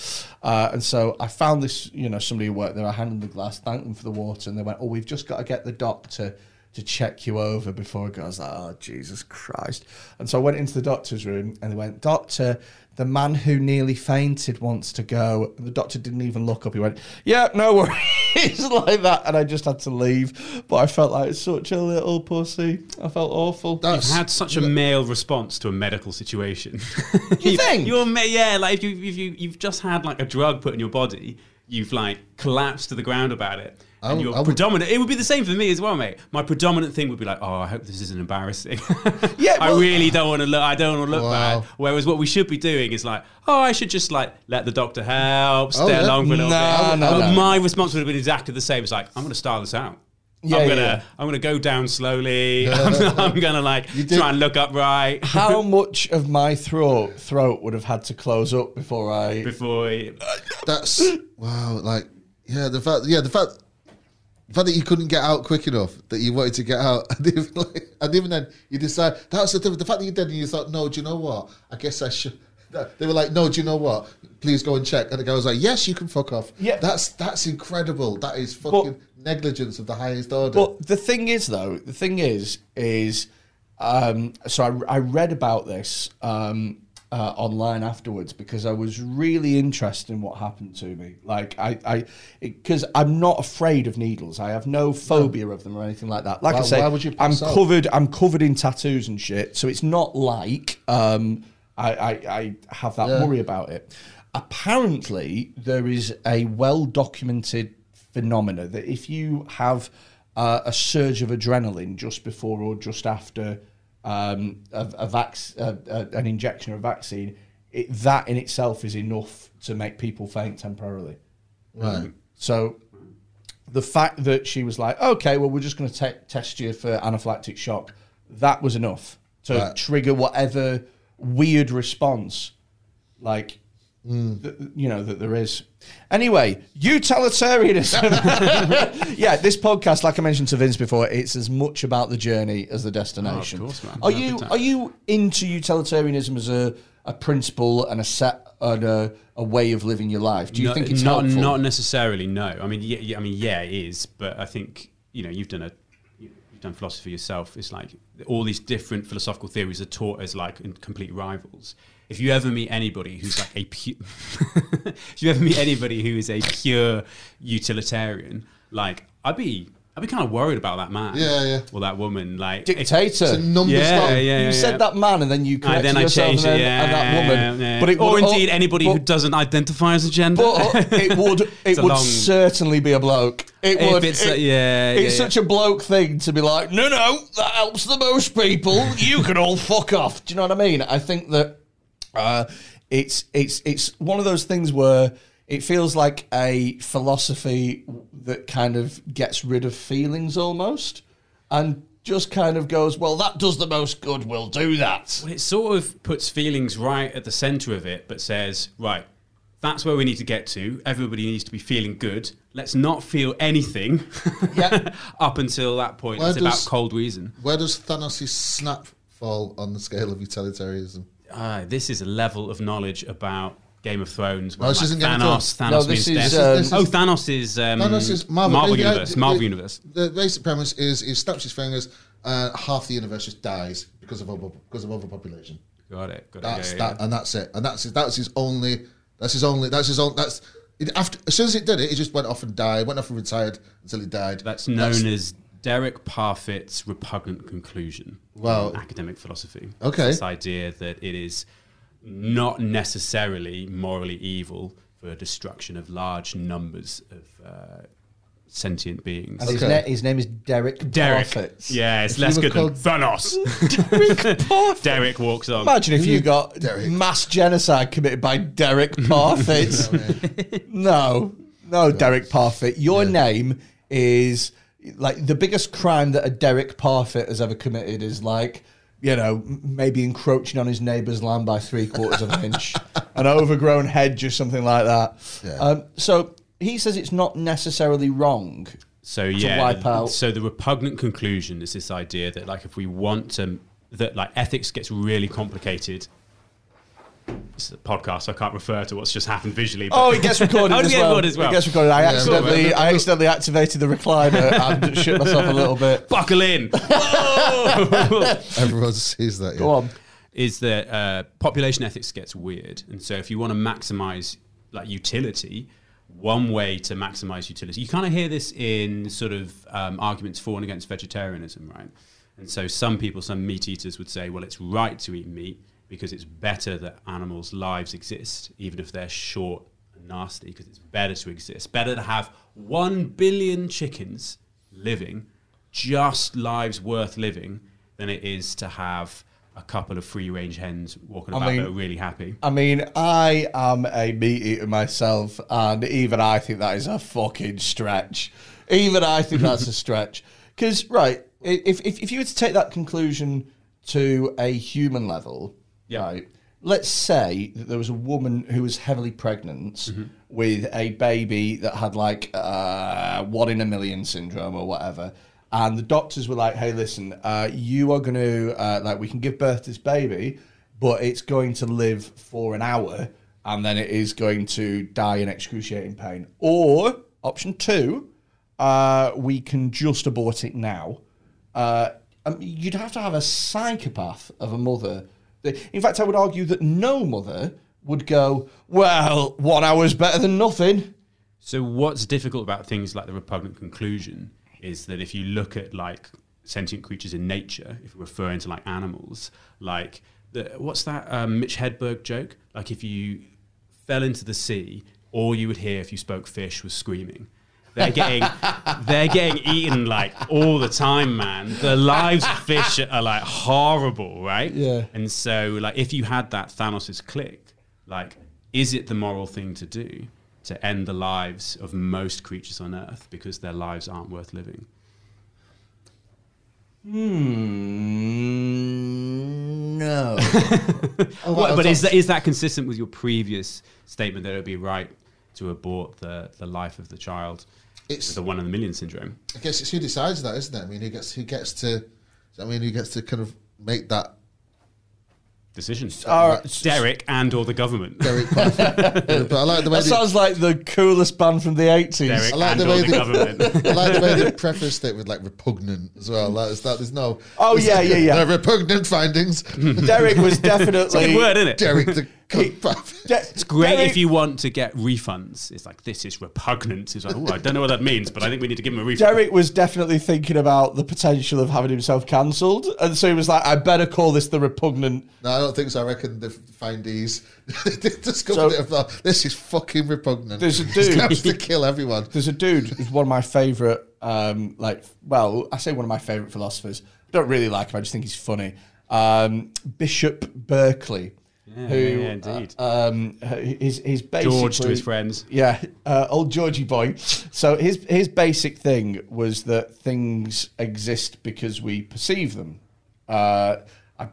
Uh, and so I found this, you know, somebody who worked there. I handed the glass, thanked them for the water, and they went, "Oh, we've just got to get the doctor." to check you over before I go. I was like, oh, Jesus Christ. And so I went into the doctor's room and they went, Doctor, the man who nearly fainted wants to go. And the doctor didn't even look up. He went, Yeah, no worries, [LAUGHS] like that. And I just had to leave. But I felt like such a little pussy. I felt awful. That's, You've had such a male response to a medical situation. [LAUGHS] You think? You're ma- yeah, like if you if you you've just had like a drug put in your body, you've like collapsed to the ground about it. I And your I predominant, it would be the same for me as well, mate. My predominant thing would be like, oh, I hope this isn't embarrassing. [LAUGHS] Yeah, I well- really don't want to look. I don't want to look Wow. bad. Whereas what we should be doing is like, oh, I should just like let the doctor help, oh, stay Oh, along for a little No, bit. no, no. My response would have been exactly the same. It's like, I'm going to style this out. Yeah, I'm gonna, yeah. I'm gonna go down slowly. [LAUGHS] I'm, I'm gonna like try and look upright [LAUGHS] How much of my throat throat would have had to close up before I. before. he- That's wow. Like yeah, the fact yeah the fact the fact that you couldn't get out quick enough that you wanted to get out, [LAUGHS] and even, like, and even then you decide that's the thing. The fact that you did, and you thought, no, do you know what? I guess I should. [LAUGHS] They were like, no, do you know what? Please go and check. And the guy was like, yes, you can fuck off. Yeah. that's that's incredible. That is fucking negligence of the highest order. But the thing is, though, the thing is, is um, so I, I read about this um, uh, online afterwards because I was really interested in what happened to me. Like I, I, because I'm not afraid of needles. I have no phobia of them or anything like that. Like I say, why would you I'm covered. I'm covered in tattoos and shit. So it's not like um, I, I, I have that Yeah. worry about it. Apparently, there is a well documented phenomena that if you have uh, a surge of adrenaline just before or just after um, a, a vac- a, a, an injection or a vaccine, it, that in itself is enough to make people faint temporarily. right. So the fact that she was like, okay, well, we're just going to test you for anaphylactic shock, that was enough to Right. trigger whatever weird response, like, th- you know, that there is. Anyway, utilitarianism. [LAUGHS] yeah, this podcast, like I mentioned to Vince before, it's as much about the journey as the destination. Oh, course, man. Are you are you into utilitarianism as a, a principle and a set and a, a way of living your life? Do you No- think it's not helpful? not necessarily? No. I mean, yeah, yeah, I mean, yeah, it is. But I think you know, you've done a you've done philosophy yourself. It's like all these different philosophical theories are taught as like complete rivals. If you ever meet anybody who's like a pure, [LAUGHS] if you ever meet anybody who is a pure utilitarian, like I'd be. I'd be kind of worried about that man. Yeah, yeah. Or that woman. Like, dictator. It's a numbers Yeah, game. yeah, you yeah. said that man, and then you And corrected then I yourself changed and, it, then- yeah, and that woman. yeah. But it or would, oh, indeed oh, anybody but, who doesn't identify as a gender. But oh, it would. [LAUGHS] It would long- certainly be a bloke. It If would. it's it- a- yeah, It's yeah, such a bloke thing to be like, no, no, that helps the most people. You can all fuck off. Do you know what I mean? I think that uh, it's it's it's one of those things where it feels like a philosophy that kind of gets rid of feelings almost, and just kind of goes, well, that does the most good. We'll do that. Well, it sort of puts feelings right at the center of it, but says, right, that's where we need to get to. Everybody needs to be feeling good. Let's not feel anything [LAUGHS] Yeah. up until that point. Where it's about cold reason. Where does Thanos' snap fall on the scale of utilitarianism? Uh, this is a level of knowledge about Game of Thrones. No, this like isn't Game of Thanos. Thanos No, means this is, death. um, This is- oh, Thanos is um, Thanos is Marvel, Marvel Yeah, universe. the- Marvel the- universe. The basic premise is he snaps his fingers, and half the universe just dies because of over, because of overpopulation. Got it. Got it. That's yeah, yeah, that, and that's it. And that's that's his only. That's his only. That's his own. That's It, after as soon as it did it, he just went off and died. Went off and retired until he died. That's known as Derek Parfit's repugnant conclusion. Wow. in academic philosophy. Okay. It's this idea that it is not necessarily morally evil for destruction of large numbers of uh, sentient beings. And his, Okay. na- his name is Derek. Derek. Parfit. Yeah, it's If less good than Thanos. [LAUGHS] Derek [LAUGHS] Parfit. Derek walks on. Imagine if you got Derek. mass genocide committed by Derek Parfit. [LAUGHS] no, no, Derek Parfit. Your name is like the biggest crime that a Derek Parfit has ever committed is like, you know, maybe encroaching on his neighbour's land by three quarters of an inch, [LAUGHS] an overgrown hedge or something like that. Yeah. Um, so he says it's not necessarily wrong. So yeah, wipe out. so the repugnant conclusion is this idea that like if we want to that like ethics gets really complicated. This is a podcast, so I can't refer to what's just happened visually. but- Oh, it gets recorded, [LAUGHS] Oh, as, well. recorded as well. It gets recorded. I Yeah, accidentally, but- I accidentally activated the recliner and shit myself a little bit. [LAUGHS] Buckle in. Whoa! [LAUGHS] Everyone sees that. Yeah. Go on. is that uh, population ethics gets weird, and so if you want to maximize like utility, one way to maximize utility, you kind of hear this in sort of um, arguments for and against vegetarianism, right? And so some people, some meat eaters, would say, well, it's right to eat meat because it's better that animals' lives exist, even if they're short and nasty, because it's better to exist, better to have one billion chickens living, just lives worth living, than it is to have a couple of free range hens walking I about mean- that are really happy. I mean, I am a meat eater myself, and even I think that is a fucking stretch. Even I think that's a [LAUGHS] stretch. Because, right, if, if, if you were to take that conclusion to a human level, Yeah. right, let's say that there was a woman who was heavily pregnant with a baby that had like uh, one in a million syndrome or whatever. And the doctors were like, hey, listen, uh, you are going to, uh, like, we can give birth to this baby, but it's going to live for an hour and then it is going to die in excruciating pain. Or option two, uh, we can just abort it now. Uh, um, you'd have to have a psychopath of a mother. In fact, I would argue that no mother would go, well, one hour's better than nothing. So what's difficult about things like the repugnant conclusion is that if you look at like sentient creatures in nature, if we're referring to like animals, like the, what's that um, Mitch Hedberg joke? Like if you fell into the sea, all you would hear if you spoke fish was screaming. They're getting they're getting eaten like all the time, man. The lives of fish are like horrible, right? Yeah. And so like if you had that Thanos' click, like is it the moral thing to do to end the lives of most creatures on Earth because their lives aren't worth living? Hmm, no. [LAUGHS] What- but is that, is that consistent with your previous statement that it would be right to abort the, the life of the child It's- the one in a million syndrome? I guess it's who decides that, isn't it? I mean, who gets who gets to? I mean, who gets to kind of make that? Decision. Uh, All right. Derek and or the government. Derek [LAUGHS] but I like the way That they, sounds like the coolest band from the 80s. Derek I like and the or way the they- government. [LAUGHS] I like the way they [LAUGHS] prefaced it with like repugnant as well. Like, it's that there's no. Oh, yeah, yeah, yeah. No repugnant findings. Derek was definitely. Good word, isn't it? Derek the cunt [LAUGHS] It's great Derek- if you want to get refunds. It's like this is repugnant. It's like, oh, I don't know what that means, but I think we need to give him a refund. Derek was definitely thinking about the potential of having himself cancelled, and so he was like, "I better call this the repugnant." No, I don't think so. I reckon the findees [LAUGHS] discovered So- it. Thought, this is fucking repugnant. There's a [LAUGHS] This dude- has to kill everyone. There's a dude who's one of my favourite, um, like, well, I say one of my favourite philosophers. don't really like him. I just think he's funny. Um, Bishop Berkeley, Yeah, who, yeah, indeed. uh, um, he's, he's basically George to his friends. Yeah, uh, old Georgie boy. So his his basic thing was that things exist because we perceive them. Uh, I,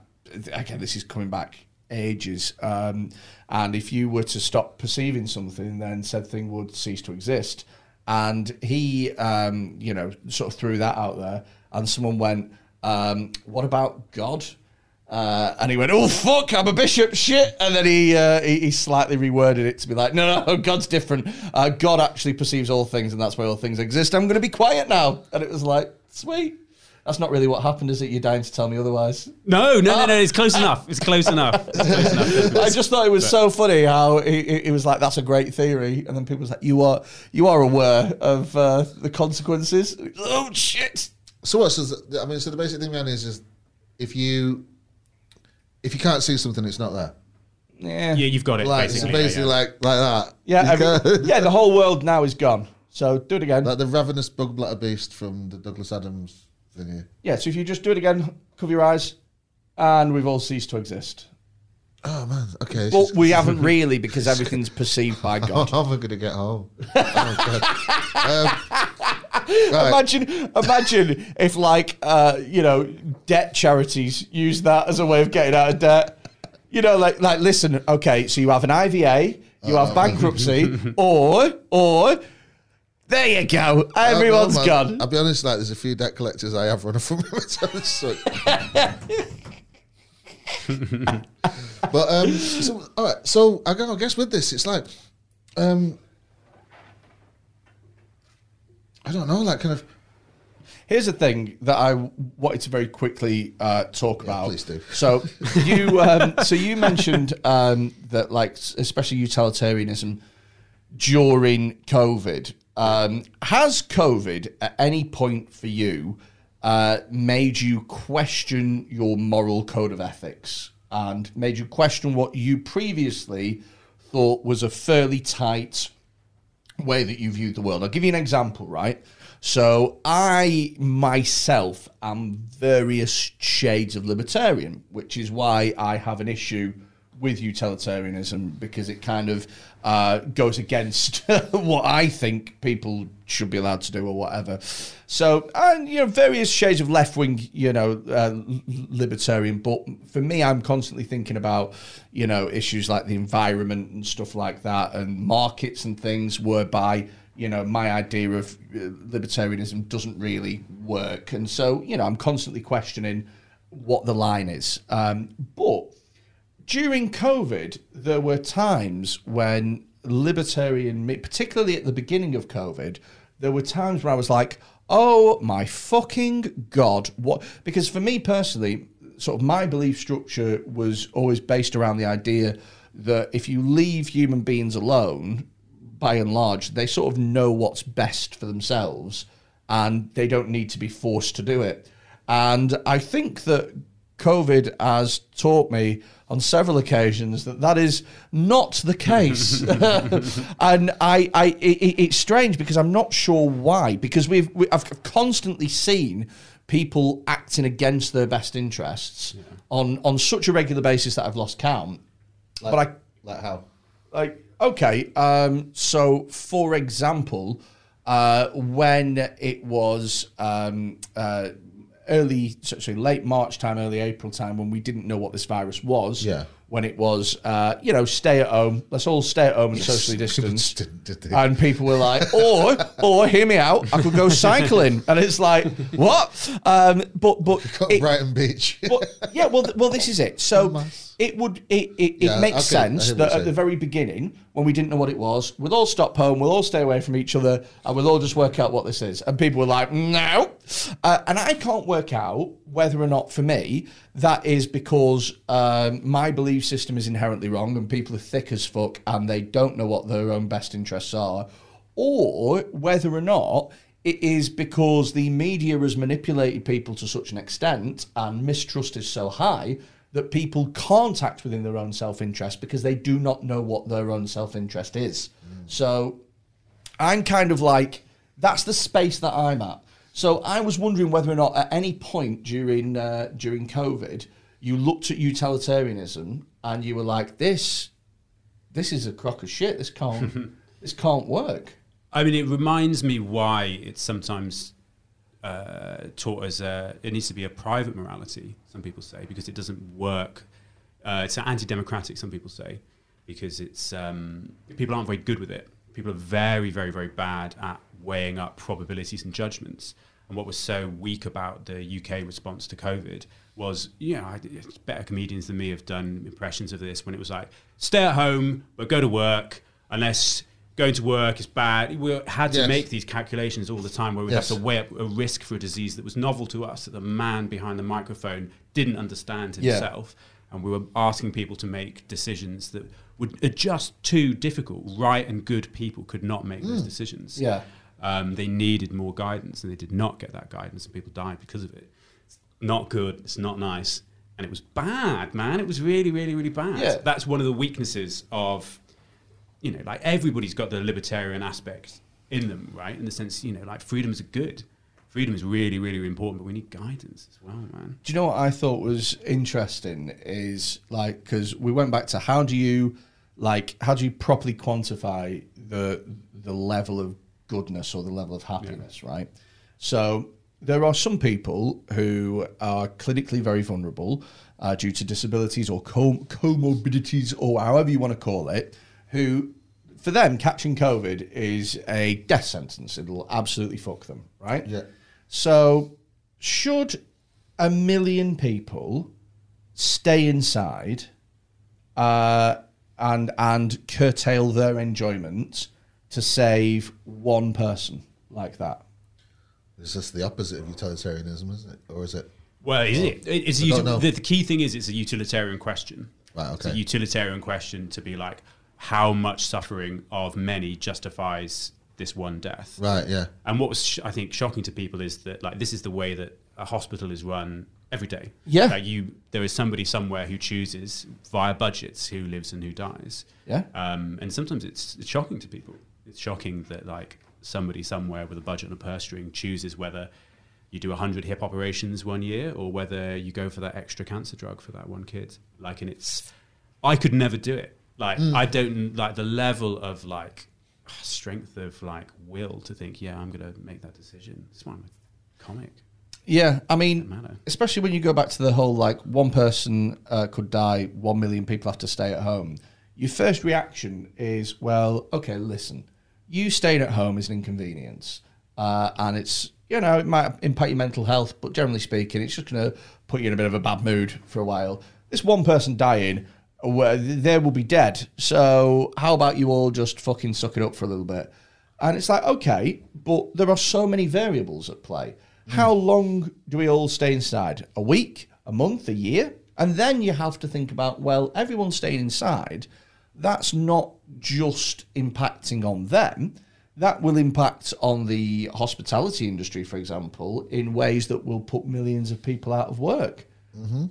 again, this is coming back ages. Um, and if you were to stop perceiving something, then said thing would cease to exist. And he, um, you know, sort of threw that out there, and someone went, um, "What about God?" Uh, and he went, "Oh fuck, I'm a bishop, shit." And then he, uh, he he slightly reworded it to be like, "No, no, God's different. Uh, God actually perceives all things, and that's why all things exist. I'm going to be quiet now." And it was like, sweet. That's not really what happened, is it? You're dying to tell me otherwise. No, no, no, no. It's close enough. It's close enough. It's close enough. I just thought it was so funny how it, it was like that's a great theory, and then people was like, "You are you are aware of uh, the consequences." Oh shit! So what? So the- I mean, so the basic thing behind it is, is if you if you can't see something, it's not there. Yeah, Yeah, you've got it. Like basically, so basically yeah, yeah. like like that. yeah, You every- can't- yeah. The whole world now is gone. So do it again. like the ravenous Bugblatter beast from the Douglas Adams thingy. Yeah. So if you just do it again, cover your eyes, and we've all ceased to exist. Oh man, okay. it's But we [LAUGHS] haven't really because everything's perceived by [LAUGHS] God. How am I gonna get home? Oh, God. [LAUGHS] Um, right. Imagine, imagine if like uh, you know debt charities use that as a way of getting out of debt. You know, like like listen, okay, so you have an IVA, you have bankruptcy, [LAUGHS] or or there you go, everyone's no, man. gone. I'll be honest, like there's a few debt collectors I have run [LAUGHS] from. so, [LAUGHS] but um, so all right, so I I guess with this, it's like, um, I don't know, like kind of. Here's the thing that I wanted to very quickly uh, talk about. please do. So you, um, so you mentioned um, that, like, especially utilitarianism during COVID. Um, has COVID at any point for you uh, made you question your moral code of ethics and made you question what you previously thought was a fairly tight way that you viewed the world. I'll give you an example, right? So I myself am various shades of libertarian, which is why I have an issue with utilitarianism because it kind of uh, goes against [LAUGHS] what I think people should be allowed to do or whatever. So, and you know, various shades of left wing, you know, uh, libertarian. But for me, I'm constantly thinking about, you know, issues like the environment and stuff like that, and markets and things, whereby you know my idea of uh, libertarianism doesn't really work, and so you know, I'm constantly questioning what the line is. Um, but during COVID, there were times when libertarian, particularly at the beginning of COVID, there were times where I was like, oh my fucking God, what? Because for me personally, sort of my belief structure was always based around the idea that if you leave human beings alone, by and large, they sort of know what's best for themselves and they don't need to be forced to do it. And I think that COVID has taught me on several occasions that that is not the case. [LAUGHS] and I, I it, it- it's strange because I'm not sure why. Because we've, we, I've constantly seen people acting against their best interests on, on such a regular basis that I've lost count. but I, Like how? like okay um so for example uh when it was um uh early so- sorry late march time early april time when we didn't know what this virus was Yeah. when it was uh you know stay at home let's all stay at home and socially People [LAUGHS] distance just didn't, did they? and people were like, [LAUGHS] or, or hear me out, I could go cycling, and it's like, what? Um, but but [LAUGHS] it- Brighton Beach. but yeah, well, well, this is it. So it would it it, it makes okay, sense that at the very beginning, when we didn't know what it was, we'll all stop home, we'll all stay away from each other, and we'll all just work out what this is. And people were like, no, uh, and I can't work out whether or not for me that is because um, my belief system is inherently wrong, and people are thick as fuck, and they don't know what their own best interests are, or whether or not it is because the media has manipulated people to such an extent and mistrust is so high that people can't act within their own self interest because they do not know what their own self interest is. So I'm kind of like, that's the space that I'm at. So I was wondering whether or not at any point during uh, during COVID you looked at utilitarianism and you were like, this this is a crock of shit. This can't [LAUGHS] this can't work. I mean, it reminds me why it's sometimes uh, taught as a, it needs to be a private morality, some people say, because it doesn't work. Uh, it's anti-democratic, some people say, because it's um, people aren't very good with it. People are very, very, very bad at weighing up probabilities and judgments. And what was so weak about the UK response to COVID was, you know, better comedians than me have done impressions of this when it was like, stay at home, but go to work unless going to work is bad. We had to Yes. make these calculations all the time where we Yes. have to weigh up a risk for a disease that was novel to us, that the man behind the microphone didn't understand Yeah. himself. And we were asking people to make decisions that would are just too difficult. Right and good people could not make those decisions. Yeah. Um, they needed more guidance and they did not get that guidance and people died because of it. It's not good. It's not nice. And it was bad, man. It was really, really, really bad. Yeah. That's one of the weaknesses of, you know, like everybody's got the libertarian aspect in them, right? In the sense, you know, like freedom is good. Freedom is really, really, important, but we need guidance as well, man. Do you know what I thought was interesting is like because we went back to how do you like how do you properly quantify the the level of goodness or the level of happiness, right? So there are some people who are clinically very vulnerable uh, due to disabilities or com- comorbidities or however you want to call it, who for them catching COVID is a death sentence. It'll absolutely fuck them, right? Yeah. So, should a million people stay inside uh, and and curtail their enjoyment to save one person like that? It's just the opposite of utilitarianism, isn't it? Or is it? Well, is it? It- It's a I don't uti- know. the, the key thing is it's a utilitarian question. Right, It's okay. a utilitarian question to be like, how much suffering of many justifies this one death? Right, yeah. And what was sh- I think shocking to people is that like this is the way that a hospital is run every day. Yeah. like you there is somebody somewhere who chooses via budgets who lives and who dies. Yeah. Um, and sometimes it's, it's shocking to people. It's shocking that like somebody somewhere with a budget and a purse string chooses whether you do 100 hip operations one year or whether you go for that extra cancer drug for that one kid. Like, and it's, I could never do it. Like, I don't, like, the level of, like, strength of, like, will to think, yeah, I'm going to make that decision. It's why I'm a comic. Yeah, I mean, especially when you go back to the whole like one person uh, could die, one million people have to stay at home. Your first reaction is, well, okay, listen, you staying at home is an inconvenience, uh, and it's you know it might impact your mental health, but generally speaking, it's just going to put you in a bit of a bad mood for a while. This one person dying, they will be dead. So how about you all just fucking suck it up for a little bit? And it's like, okay, but there are so many variables at play. Hmm. How long do we all stay inside? A week, a month, a year? And then you have to think about, well, everyone's staying inside. That's not just impacting on them. That will impact on the hospitality industry, for example, in ways that will put millions of people out of work.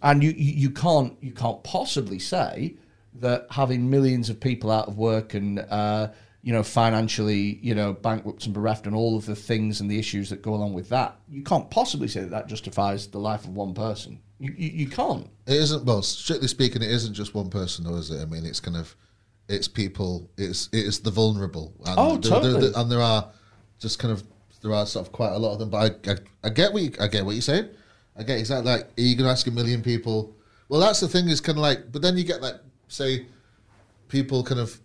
And you, you, can't you can't possibly say that having millions of people out of work and uh, you know financially you know bankrupt and bereft and all of the things and the issues that go along with that you can't possibly say that that justifies the life of one person you, you, you can't It isn't well, strictly speaking, it isn't just one person, though, is it? I mean, it's kind of, it's people, it's it's the vulnerable. And Oh, there- there- totally. there- and there are just kind of there are sort of quite a lot of them. But I, I, I get what you, I get what you're saying. I get exactly like are you going to ask a million people? Well, that's the thing is kind of like, but then you get like say people kind of.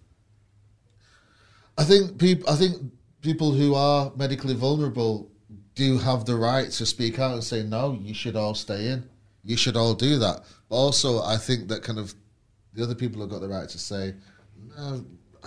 I think people. I think people who are medically vulnerable do have the right to speak out and say, "No, you should all stay in. You should all do that." But also, I think that kind of the other people have got the right to say, "No,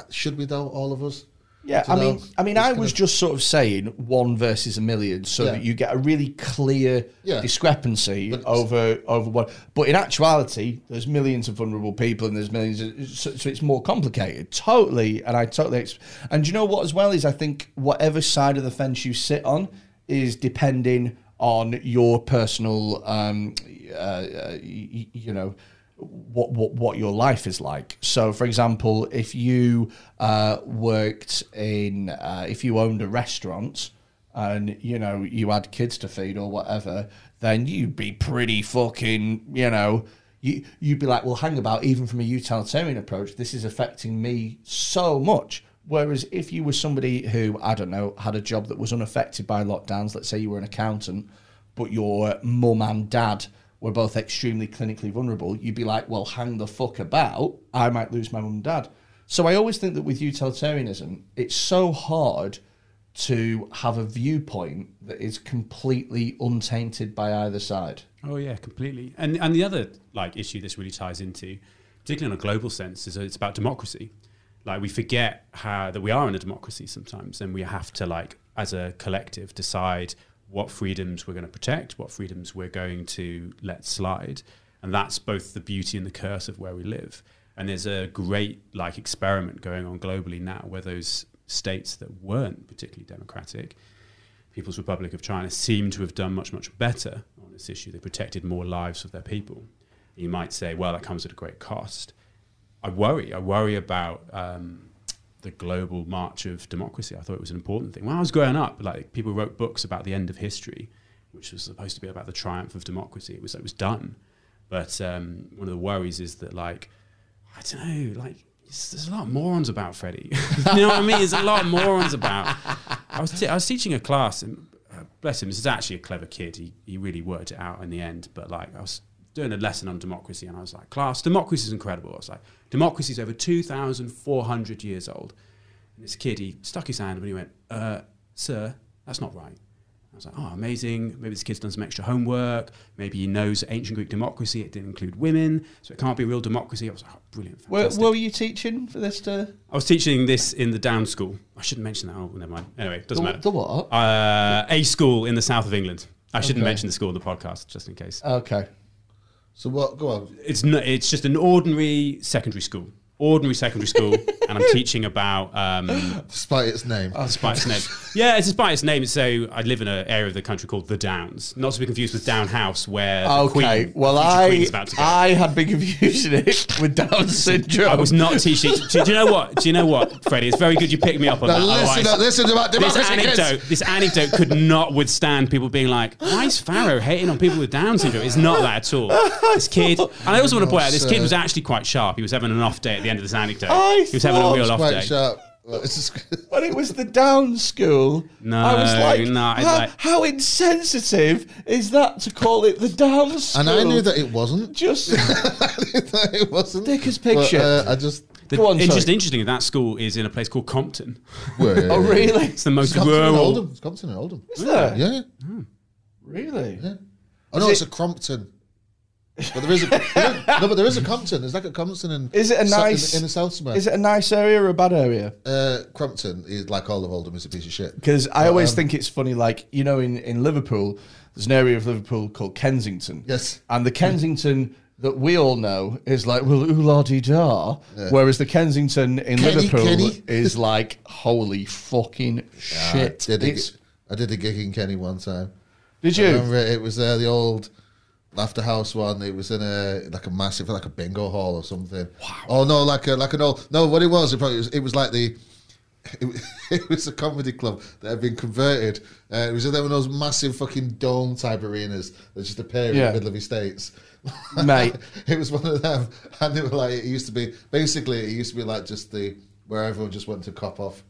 should we though? All of us." Yeah i mean i mean i was of- just sort of saying one versus a million so Yeah. that you get a really clear Yeah. discrepancy over over one but in actuality there's millions of vulnerable people and there's millions of, so, so it's more complicated totally and i totally and you know what as well is i think whatever side of the fence you sit on is depending on your personal um uh, uh, you know what, what what your life is like. So, for example, if you uh, worked in, uh, if you owned a restaurant, and you know you had kids to feed or whatever, then you'd be pretty fucking, you know, you you'd be like, well, hang about. Even from a utilitarian approach, this is affecting me so much. Whereas if you were somebody who I don't know had a job that was unaffected by lockdowns, let's say you were an accountant, but your mum and dad were both extremely clinically vulnerable, you'd be like, well, hang the fuck about. I might lose my mum and dad. So I always think that with utilitarianism, it's so hard to have a viewpoint that is completely untainted by either side. Oh yeah, completely. And and the other like issue this really ties into, particularly in a global sense, is it's about democracy. like we forget how that we are in a democracy sometimes, and we have to like as a collective decide what freedoms we're going to protect, what freedoms we're going to let slide, and that's both the beauty and the curse of where we live. And there's a great like experiment going on globally now where those states that weren't particularly democratic, People's Republic of China, seem to have done much much better on this issue. They protected more lives of their people. You might say, well, that comes at a great cost. I worry. I worry about um, the global march of democracy. I thought it was an important thing. When I was growing up, like people wrote books about the end of history, which was supposed to be about the triumph of democracy. It was it was done, but um, one of the worries is that like I don't know, like there's a lot of morons about Freddie. [LAUGHS] you know what I mean? There's a lot of morons about. I was I was teaching a class and uh, bless him, this is actually a clever kid. He he really worked it out in the end. But like I was doing a lesson on democracy and I was like, class, democracy is incredible. I was like, democracy is over two thousand four hundred years old. And this kid, he stuck his hand up and he went, uh, "Sir, that's not right." I was like, "Oh, amazing! Maybe this kid's done some extra homework. Maybe he knows ancient Greek democracy. It didn't include women, so it can't be real democracy." I was like, oh, "Brilliant, where were you teaching for this? To I was teaching this in the Down School. I shouldn't mention that. Oh, never mind. Anyway, doesn't the, matter. the what? Uh, a school in the south of England. I shouldn't Okay. mention the school in the podcast, just in case. Okay. So what? Go on. It's no, it's just an ordinary secondary school. Ordinary secondary school, [LAUGHS] and I'm teaching about um, Despite its name. despite its name. Yeah, it's despite its name. So I live in an area of the country called the Downs, not to be confused with Down House, where the Okay. Queen, well, the I about to go. I had been confusing it with Down [LAUGHS] syndrome. I was not teaching. do, do you know what? Do you know what, Freddie? It's very good you picked me up on Now that. listen, Otherwise- now listen about this democracy. kids. anecdote, this anecdote could not withstand people being like, "Why is Pharaoh hating on people with Down syndrome?" It's not that at all. This kid, and I also want to point out, this kid was actually quite sharp. He was having an off day at the end of this anecdote. I he was having a real off Quite day. sharp. Well, when [LAUGHS] it was the Down school, No, I was like, no, how, like- how insensitive is that to call it the Down school? and [LAUGHS] I knew that it wasn't. Just I knew that it wasn't. Thick as pig But, shit. uh, I just. The, Go on, it's sorry. just interesting that school is in a place called Compton. [LAUGHS] oh really? It's the most It's Compton and. Oldham. It's Compton and Oldham. Is there? Yeah. Really? Oh no, it- it's a Crompton. But there is a [LAUGHS] no, but there is a Compton. There's like a Compton in Is it a in- nice- in, the south somewhere? Is it a nice area or a bad area? uh, Crompton is like all of Oldham is a piece of shit. Because I always um, think it's funny, like you know, in in Liverpool, there's an area of Liverpool called Kensington. Yes. and the Kensington that we all know is like well, ooh la dee da, whereas the Kensington in Kenny, Liverpool Kenny. is like holy fucking [LAUGHS] shit. I did, a, It's- I did a gig in Kenny one time. did I you? remember it, it was uh, the old Laughter House one. It was in a like a massive like a bingo hall or something. Wow. Oh no, like a like an old no. What it was, it probably was, it was like the. It, was- [LAUGHS] it was a comedy club that had been converted. Uh, it was in one of those massive fucking dome type arenas that just appear in Yeah. the middle of your states. [LAUGHS] Mate. it was one of them, and they were like, it used to be basically, it used to be like just the where everyone just went to cop off,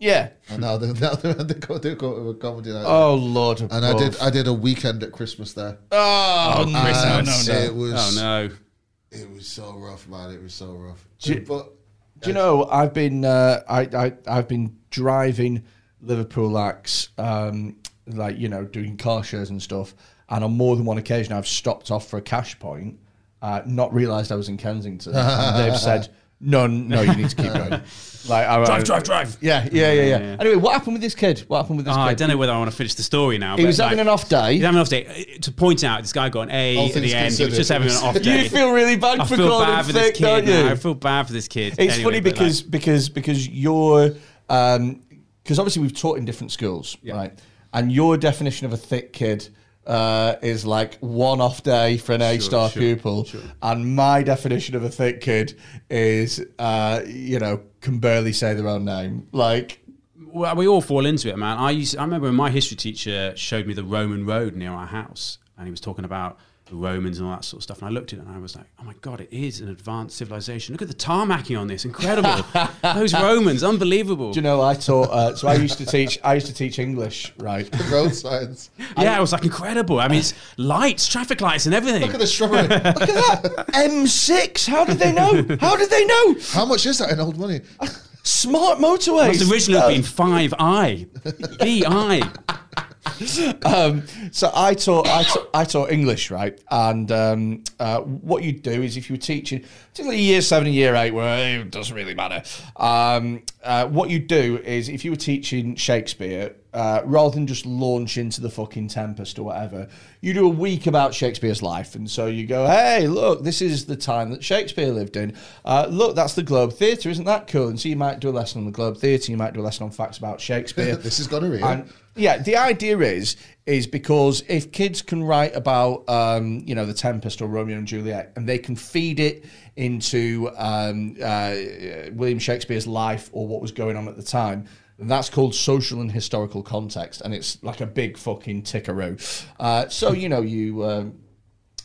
Yeah. and now they [LAUGHS] now they they go they go to a comedy night. Oh lord. And I did I did a weekend at Christmas there. Oh, no, And no, no. It was Oh no! it was so rough, man. It was so rough. Do you- but Do you know I've been uh, I, I I've been driving Liverpool acts, um, like you know doing car shows and stuff, and on more than one occasion I've stopped off for a cash point, uh, not realised I was in Kensington. and they've said [LAUGHS] no, no, you need to keep [LAUGHS] going. Like I, Drive, drive, drive. Yeah, yeah, yeah, yeah. Yeah. Anyway, what happened with this kid? What happened with this Oh, kid? I don't know whether I want to finish the story now. He but, was having like, an off day. He's having an off day. Uh, To point out, this guy got an A All at the end. He was just having an off [LAUGHS] day. You feel really bad I for feel calling bad him for this kid. don't you? now. I feel bad for this kid. It's Anyway, funny but, like, because because because you're um because obviously we've taught in different schools, Yeah. right? And your definition of a thick kid uh, is like one off day for an A star sure, pupil, sure. and my definition of a thick kid is uh, you know can barely say their own name. Like well, we all fall into it, man. I used, I remember when my history teacher showed me the Roman road near our house, and he was talking about the Romans and all that sort of stuff. And I looked at it and I was like, oh my god, it is an advanced civilization. Look at the tarmacking on this, incredible. [LAUGHS] Those Romans, unbelievable. do you know I taught? Uh, so I used to teach. I used to teach English, right? road signs. yeah, it was like incredible. I mean, it's lights, traffic lights, and everything. Look at the shrubbery. [LAUGHS] Look at that M6. How did they know? How did they know? How much is that in old money? Smart motorways. It's originally been five I, B I. um, so I taught, I taught I taught English, right? And um, uh, what you do is if you were teaching, particularly year seven and year eight, where it doesn't really matter. Um, uh, what you do is if you were teaching Shakespeare, uh, rather than just launch into the fucking Tempest or whatever, you do a week about Shakespeare's life. And so you go, hey, look, this is the time that Shakespeare lived in. Uh, look, that's the Globe Theatre, isn't that cool? And so you might do a lesson on the Globe Theatre, you might do a lesson on facts about Shakespeare. [LAUGHS] This is gonorrhea. And yeah, the idea is is because if kids can write about um, you know the Tempest or Romeo and Juliet, and they can feed it into um, uh, William Shakespeare's life or what was going on at the time. then That's called social and historical context, and it's like a big fucking tickaroo. Uh, so you know you. Um,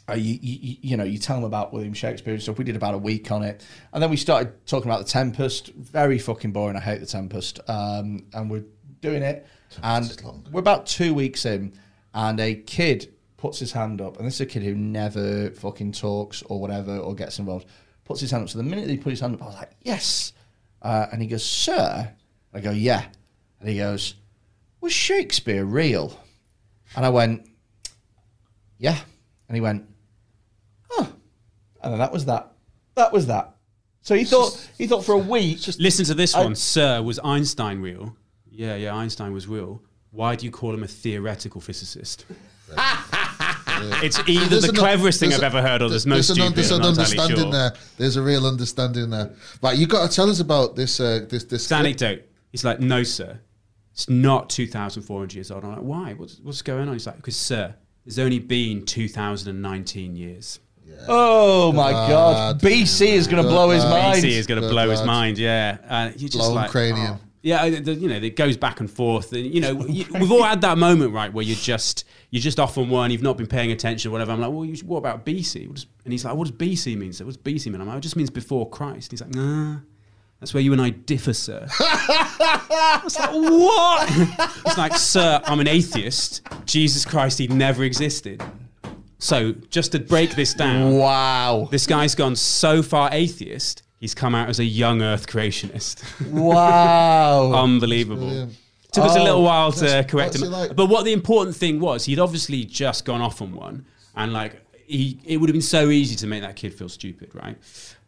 uh, you, you, you know, you tell them about William Shakespeare and stuff. We did about a week on it, and then we started talking about the Tempest. Very fucking boring. I hate the Tempest. Um, and we're doing it, and we're about two weeks in, and a kid puts his hand up, and this is a kid who never fucking talks or whatever or gets involved. Puts his hand up. So the minute he put his hand up, I was like, yes. Uh, and he goes, sir. I go, yeah. And he goes, was Shakespeare real? And I went, yeah. And he went, oh. And then that was that. That was that. So he thought he thought for a week. Listen to this I- one, sir. Was Einstein real? Yeah, yeah, Einstein was real. Why do you call him a theoretical physicist? [LAUGHS] it's either There's the an- cleverest thing I've a- ever heard, or there's no there's an, stupid. there's an understanding sure. there. There's a real understanding there. Right, you got to tell us about this. Uh, this this It's anecdote. He's like, no, sir. It's not 2,400 years old. I'm like, why? What's, what's going on? He's like, because, sir, there's only been 2,019 years. Oh my god! BC is going to blow his mind. BC is going to Good blow his mind, yeah. And you just Blown like, cranium. oh. Yeah, you know, it goes back and forth, and you know, we've all had that moment, right, where you're just you're just off on one, you've not been paying attention, or whatever. I'm like, well, you, what about BC? And he's like, what does BC mean? So, what does BC mean? I'm like, it just means before Christ. He's like, nah, that's where you and I differ, sir. [LAUGHS] I was like, what? [LAUGHS] it's like, sir, I'm an atheist. Jesus Christ, he never existed. So, just to break this down, Wow! this guy's gone so far atheist, he's come out as a young Earth creationist. Wow! [LAUGHS] Unbelievable. brilliant. Took us a Oh, little while to correct him. like? But what the important thing was, he'd obviously just gone off on one, and like he, it would have been so easy to make that kid feel stupid, right?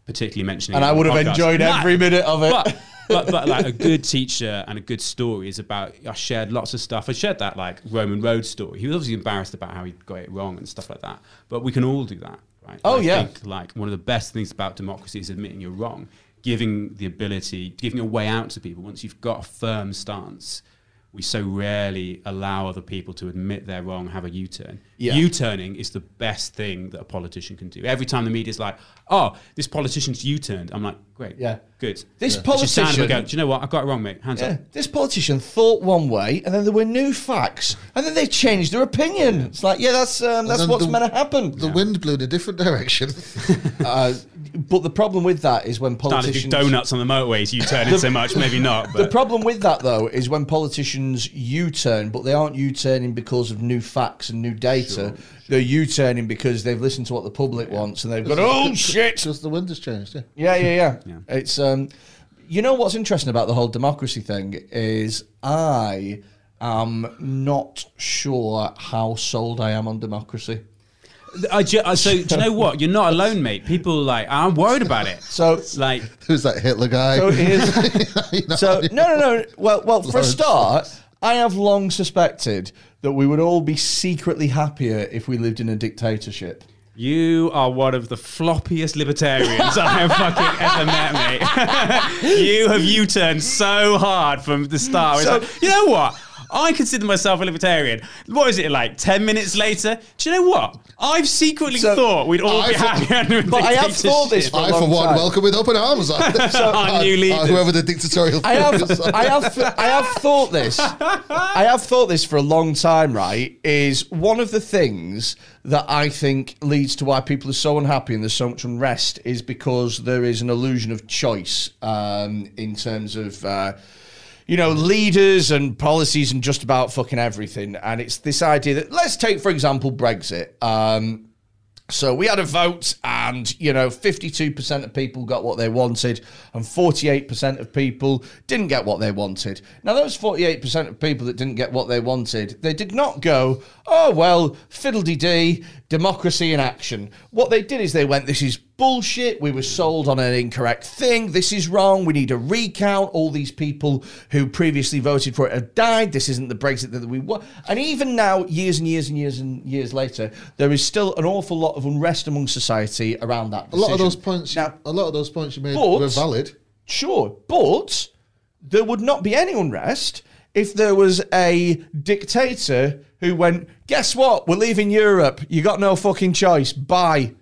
Particularly mentioning, and I would have podcast. enjoyed Nah, every minute of it. but, [LAUGHS] but but like a good teacher and a good story is about. I shared lots of stuff. I shared that like Roman road story. He was obviously embarrassed about how he got it wrong and stuff like that. But we can all do that, right? Oh, I yeah. Think, like one of the best things about democracy is admitting you're wrong, giving the ability, giving a way out to people. Once you've got a firm stance, we so rarely allow other people to admit they're wrong, have a U-turn. Yeah. U-turning is the best thing that a politician can do. Every time the media's like, "Oh, this politician's U-turned," I'm like, "Great, Yeah. good." This Just stand up and politician- go, "Do you know what? I got it wrong, mate. Hands Yeah, up." this politician thought one way, and then there were new facts, and then they changed their opinion. It's like, yeah, that's um, that's what's the- meant to happen. The wind blew in a different [LAUGHS] direction. [LAUGHS] Uh, but the problem with that is when Started to politicians do donuts on the motorways, U-turning so much, maybe not. The problem with that, though, is when politicians U-turn, but they aren't U-turning because of new facts and new data. They're U-turning because they've listened to what the public wants, and they've got, oh shit, Just the wind has changed. Yeah. yeah, yeah, yeah. Yeah. It's um, you know what's interesting about the whole democracy thing is I am not sure how sold I am on democracy. I ju- uh, so do you know what? You're not alone, mate. People like I'm worried about it. So Like [LAUGHS] Who's that Hitler guy? So here's, [LAUGHS] You know, so no, no, no. Well, well, for a Lawrence start, I have long suspected that we would all be secretly happier if we lived in a dictatorship. You are one of the floppiest libertarians I have fucking ever met, mate. [LAUGHS] you have U-turned so hard from the start. It's So- like, you know what? I consider myself a libertarian. What is it like? Ten minutes later, do you know what? I've secretly So- thought we'd all I be thought- happy under a But I have thought this dictatorship. for a I, for one, time. welcome with open arms. [LAUGHS] [LAUGHS] Our new Uh, whoever the dictatorial I have, figures are. I have, I have thought this. I have thought this for a long time. Right, is one of the things that I think leads to why people are so unhappy and there's so much unrest is because there is an illusion of choice um, in terms of. Uh, you know, leaders and policies and just about fucking everything. And it's this idea that, let's take, for example, Brexit. Um, so we had a vote, and you know, 52% of people got what they wanted, and 48% of people didn't get what they wanted. Now, those 48% of people that didn't get what they wanted, they did not go, oh, well, fiddle dee, democracy in action. What they did is they went, this is bullshit. We were sold on an incorrect thing. This is wrong. We need a recount. All these people who previously voted for it have died. This isn't the Brexit that we want. And even now, years and years and years and years later, there is still an awful lot of unrest among society around that. A lot of those points, Now, a lot of those points you made But- were valid. Sure, but there would not be any unrest if there was a dictator who went, guess what? We're leaving Europe. You got no fucking choice. Bye.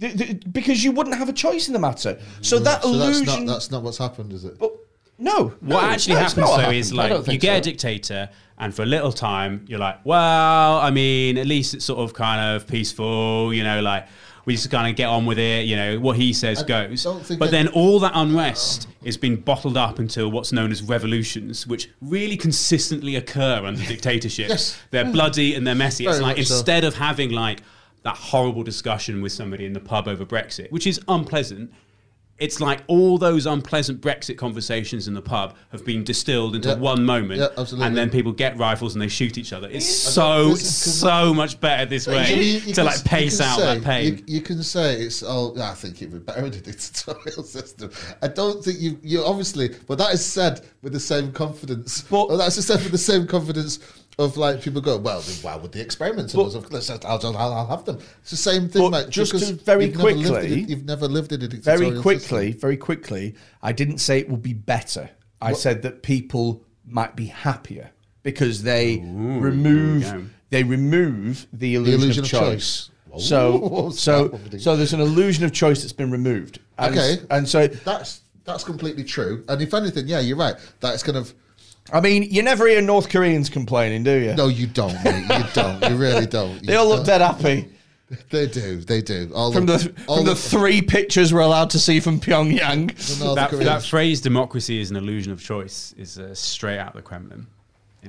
Th- th- Because you wouldn't have a choice in the matter. So that So that's illusion. not that's not what's happened, is it? but no. What no, actually no, happens not though what is happened. I like you think get a dictator, and for a little time you're like, well, I mean, at least it's sort of kind of peaceful, you know, like we just kind of get on with it, you know, what he says goes. But then all that unrest is been bottled up into what's known as revolutions, which really consistently occur under dictatorships. Yes. They're bloody and they're messy. it's like much so. instead of having like that horrible discussion with somebody in the pub over Brexit, which is unpleasant. It's like all those unpleasant Brexit conversations in the pub have been distilled into Yeah. one moment, Yeah, and then people get rifles and they shoot each other. It's so don't- listen, 'cause- so much better this way you- you to can- like pace out say- that pain. You, you can say it's all. I think it would be better in a dictatorial [LAUGHS] system. I don't think you. You obviously, but that is said with the same confidence. But- But that's said with the same confidence of like people go, well, then why would they experiment? on us? Let's, I'll, I'll, I'll have them. It's the same thing, mate. just very you've never lived in quickly- you've never lived in dictatorial very quickly, very quickly, I didn't say it would be better. I said that people might be happier because they remove there we go. they remove the illusion, illusion of of choice. choice. So Ooh, [LAUGHS] so so there's an illusion of choice that's been removed. And, Okay. and so That's that's completely true. And if anything, yeah, you're right. That's kind of I mean, you never hear North Koreans complaining, do you? no, you don't, mate. You [LAUGHS] don't. You really don't. They all look don't. dead happy They do. They do. All from the of- all from the of- three pictures we're allowed to see from Pyongyang. the that, that phrase "democracy is an illusion of choice" is uh, straight out of the Kremlin.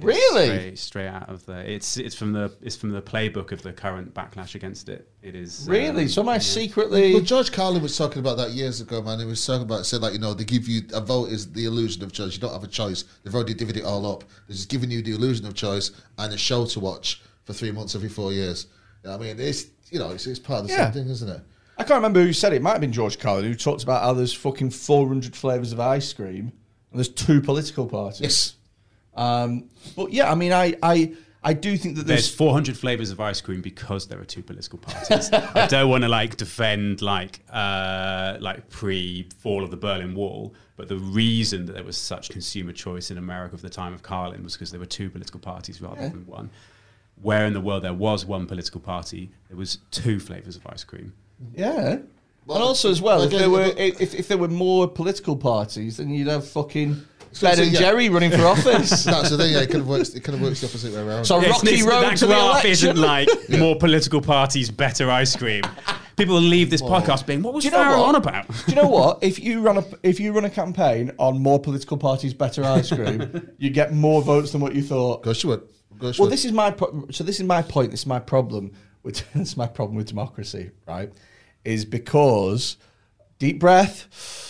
It is Really? straight, straight out of the. It's it's from the it's from the playbook of the current backlash against it. It is Really? um, So am I yeah. secretly? Well, George Carlin was talking about that years ago, man. He was talking about said like you know they give you a vote is the illusion of choice. You don't have a choice. They've already divvied it all up. They're just giving you the illusion of choice and a show to watch for three months every four years. You know I mean, it's you know it's, it's part of the Yeah. same thing, isn't it? I can't remember who said it. It might have been George Carlin who talked about how there's fucking 400 flavours of ice cream and there's two political parties. Yes. Um, but yeah, I mean, I, I, I do think that There's there's. 400 flavors of ice cream because there are two political parties. I don't want to like defend like uh, like pre fall of the Berlin Wall, but the reason that there was such consumer choice in America of the time of Carlin was because there were two political parties rather than one. Where in the world there was one political party, there was two flavors of ice cream. yeah. Well, and also as well, if there were if, if there were more political parties, then you'd have fucking So- Ben so, and yeah. Jerry running for [LAUGHS] office. That's the thing. Yeah, it kind of works. It kind of works the opposite way around. so It's- Rocky it's- Road that to the graph election. isn't like [LAUGHS] more political parties, better ice cream. People will leave this podcast being, what was Do you know Farrell what? on about? Do you know [LAUGHS] what? If you run a if you run a campaign on more political parties, better ice cream, you get more votes than what you thought. Go Stuart. Go Stuart. Well, this is my pro- so this is my point. This is my problem with this is my problem with democracy. Right, is because deep breath.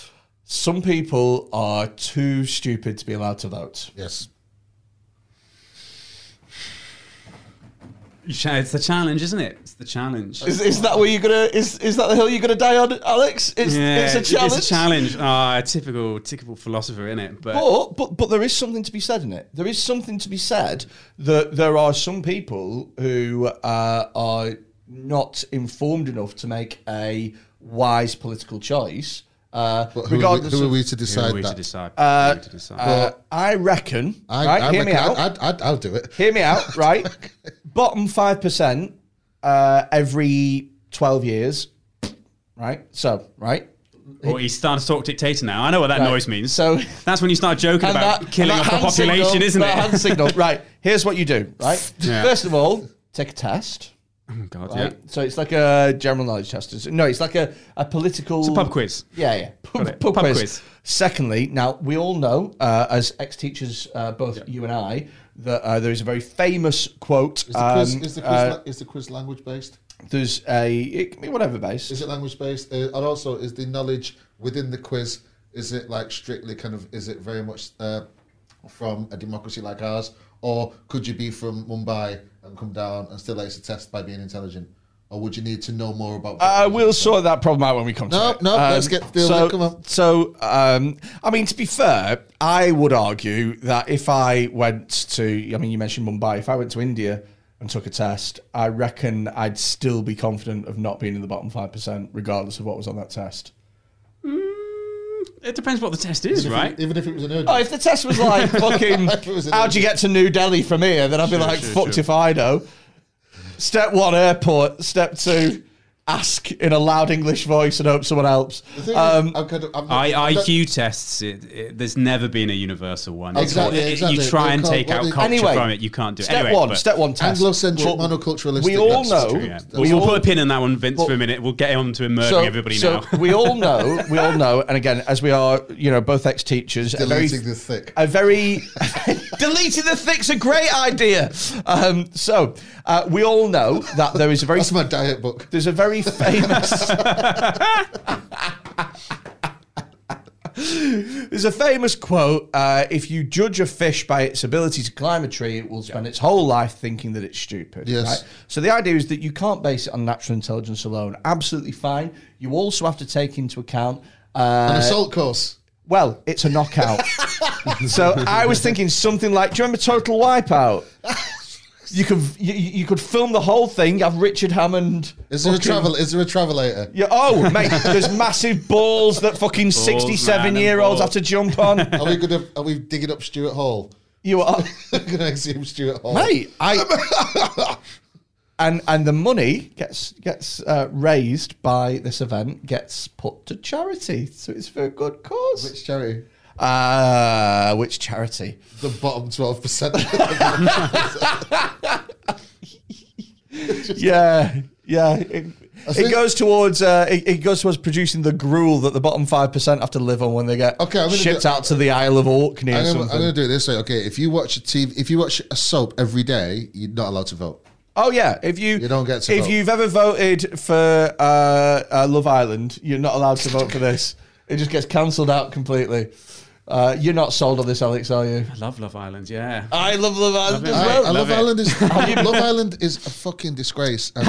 Some people are too stupid to be allowed to vote. yes. It's the challenge, isn't it? It's the challenge. Is, is that where you're gonna? Is is that the hill you're gonna die on, Alex? It's, Yeah, it's a challenge. It's a challenge. Ah, typical, typical philosopher, in it? But, But, but but there is something to be said in it. There is something to be said that there are some people who uh, are not informed enough to make a wise political choice. Uh, But who, are we, who are we to decide we to that? decide? uh, we to decide? uh, I reckon. I, right, I hear me out. I'd, I'd, I'd, I'll do it. hear me out. [LAUGHS] Right, bottom five percent uh, every twelve years. Right. So right. Well, he's starting to talk dictator now. I know what that Right. noise means. So- that's when you start joking about that- killing off the population, signal- isn't that it? hand signal. [LAUGHS] Right. Here's what you do. Right. Yeah. First of all, take a test. Oh, God, Right? yeah. So it's like a general knowledge test. No, it's like a, a political. It's a pub quiz. Yeah, yeah. Pub, pub Pub quiz. quiz. Secondly, now we all know, uh, as ex teachers, uh, both you and I, that uh, there is a very famous quote. Is the quiz, um, is the quiz, uh, la- is the quiz language based? there's a it can be whatever based. Is it language based? Uh, and also, is the knowledge within the quiz? Is it like strictly kind of? Is it very much uh, from a democracy like ours, or could you be from Mumbai and come down and still ace a test by being intelligent? Or would you need to know more about? Uh, we'll sort that problem out when we come to No, it. no, let's get to the- so, come on. So, um, I mean, to be fair, I would argue that if I went to, I mean, you mentioned Mumbai, if I went to India and took a test, I reckon I'd still be confident of not being in the bottom 5%, regardless of what was on that test. It depends what the test is, Even if right? it- even if it was an oh, urgent. Oh, if the test was like [LAUGHS] fucking, If it was how'd you get to New Delhi from here? Then I'd be Sure, like, sure, fucked sure. if I know. Step one, airport. Step two, ask in a loud English voice and hope someone helps. The thing is, Um, I'm kind of, I'm not- I, I'm not- IQ tests. It, it, there's never been a universal one. Exactly, what- it- exactly. You try and take out culture Anyway, from it. You can't do it. Step anyway, one, but- step one test. Anglocentric, Well, monoculturalistic. We all know. true. Yeah. We We'll, all, put a pin in that one, Vince, Well- for a minute. We'll get on to murdering everybody so now. we all [LAUGHS] know. We all know. And again, as we are, you know, both ex-teachers, a very, Deleting the thick. a very [LAUGHS] deleting the thick's a great idea. Um, so uh, we all know that there is a very That's my diet book. There's a very famous. There's a famous quote uh, If you judge a fish by its ability to climb a tree, it will spend its whole life thinking that it's stupid. Yes. Right? So the idea is that you can't base it on natural intelligence alone. Absolutely fine. You also have to take into account. An Uh, assault course. well, it's a knockout. [LAUGHS] so I was thinking something like, do you remember Total Wipeout? [LAUGHS] You could you, you could film the whole thing. Have Richard Hammond. Is there a travel? Is there a travelator? Yeah. Oh, mate. There's massive balls that fucking sixty-seven-year-olds man, have to jump on. Are we gonna? Are we digging up Stuart Hall? You are, [LAUGHS] gonna exhume Stuart Hall? mate. I. [LAUGHS] And and the money gets gets uh, raised by this event gets put to charity, so it's for a good cause. Which charity? Uh, which charity? The bottom twelve percent. [LAUGHS] Yeah, yeah. It, it goes towards uh, it, it goes towards producing the gruel that the bottom five percent have to live on when they get Okay, I'm shipped do- out to the Isle of Orkney I'm gonna, something. I'm gonna do it this way. Okay, if you watch a TV, if you watch a soap every day, you're not allowed to vote. Oh yeah, if you You don't get to if vote. you've ever voted for uh, uh, Love Island, you're not allowed to vote for this. It just gets cancelled out completely. Uh, you're not sold on this, Alex, are you? I love Love Island, yeah. I love Love Island it. as well. I love it. Island. Is, [LAUGHS] Love Island is a fucking disgrace. [LAUGHS] And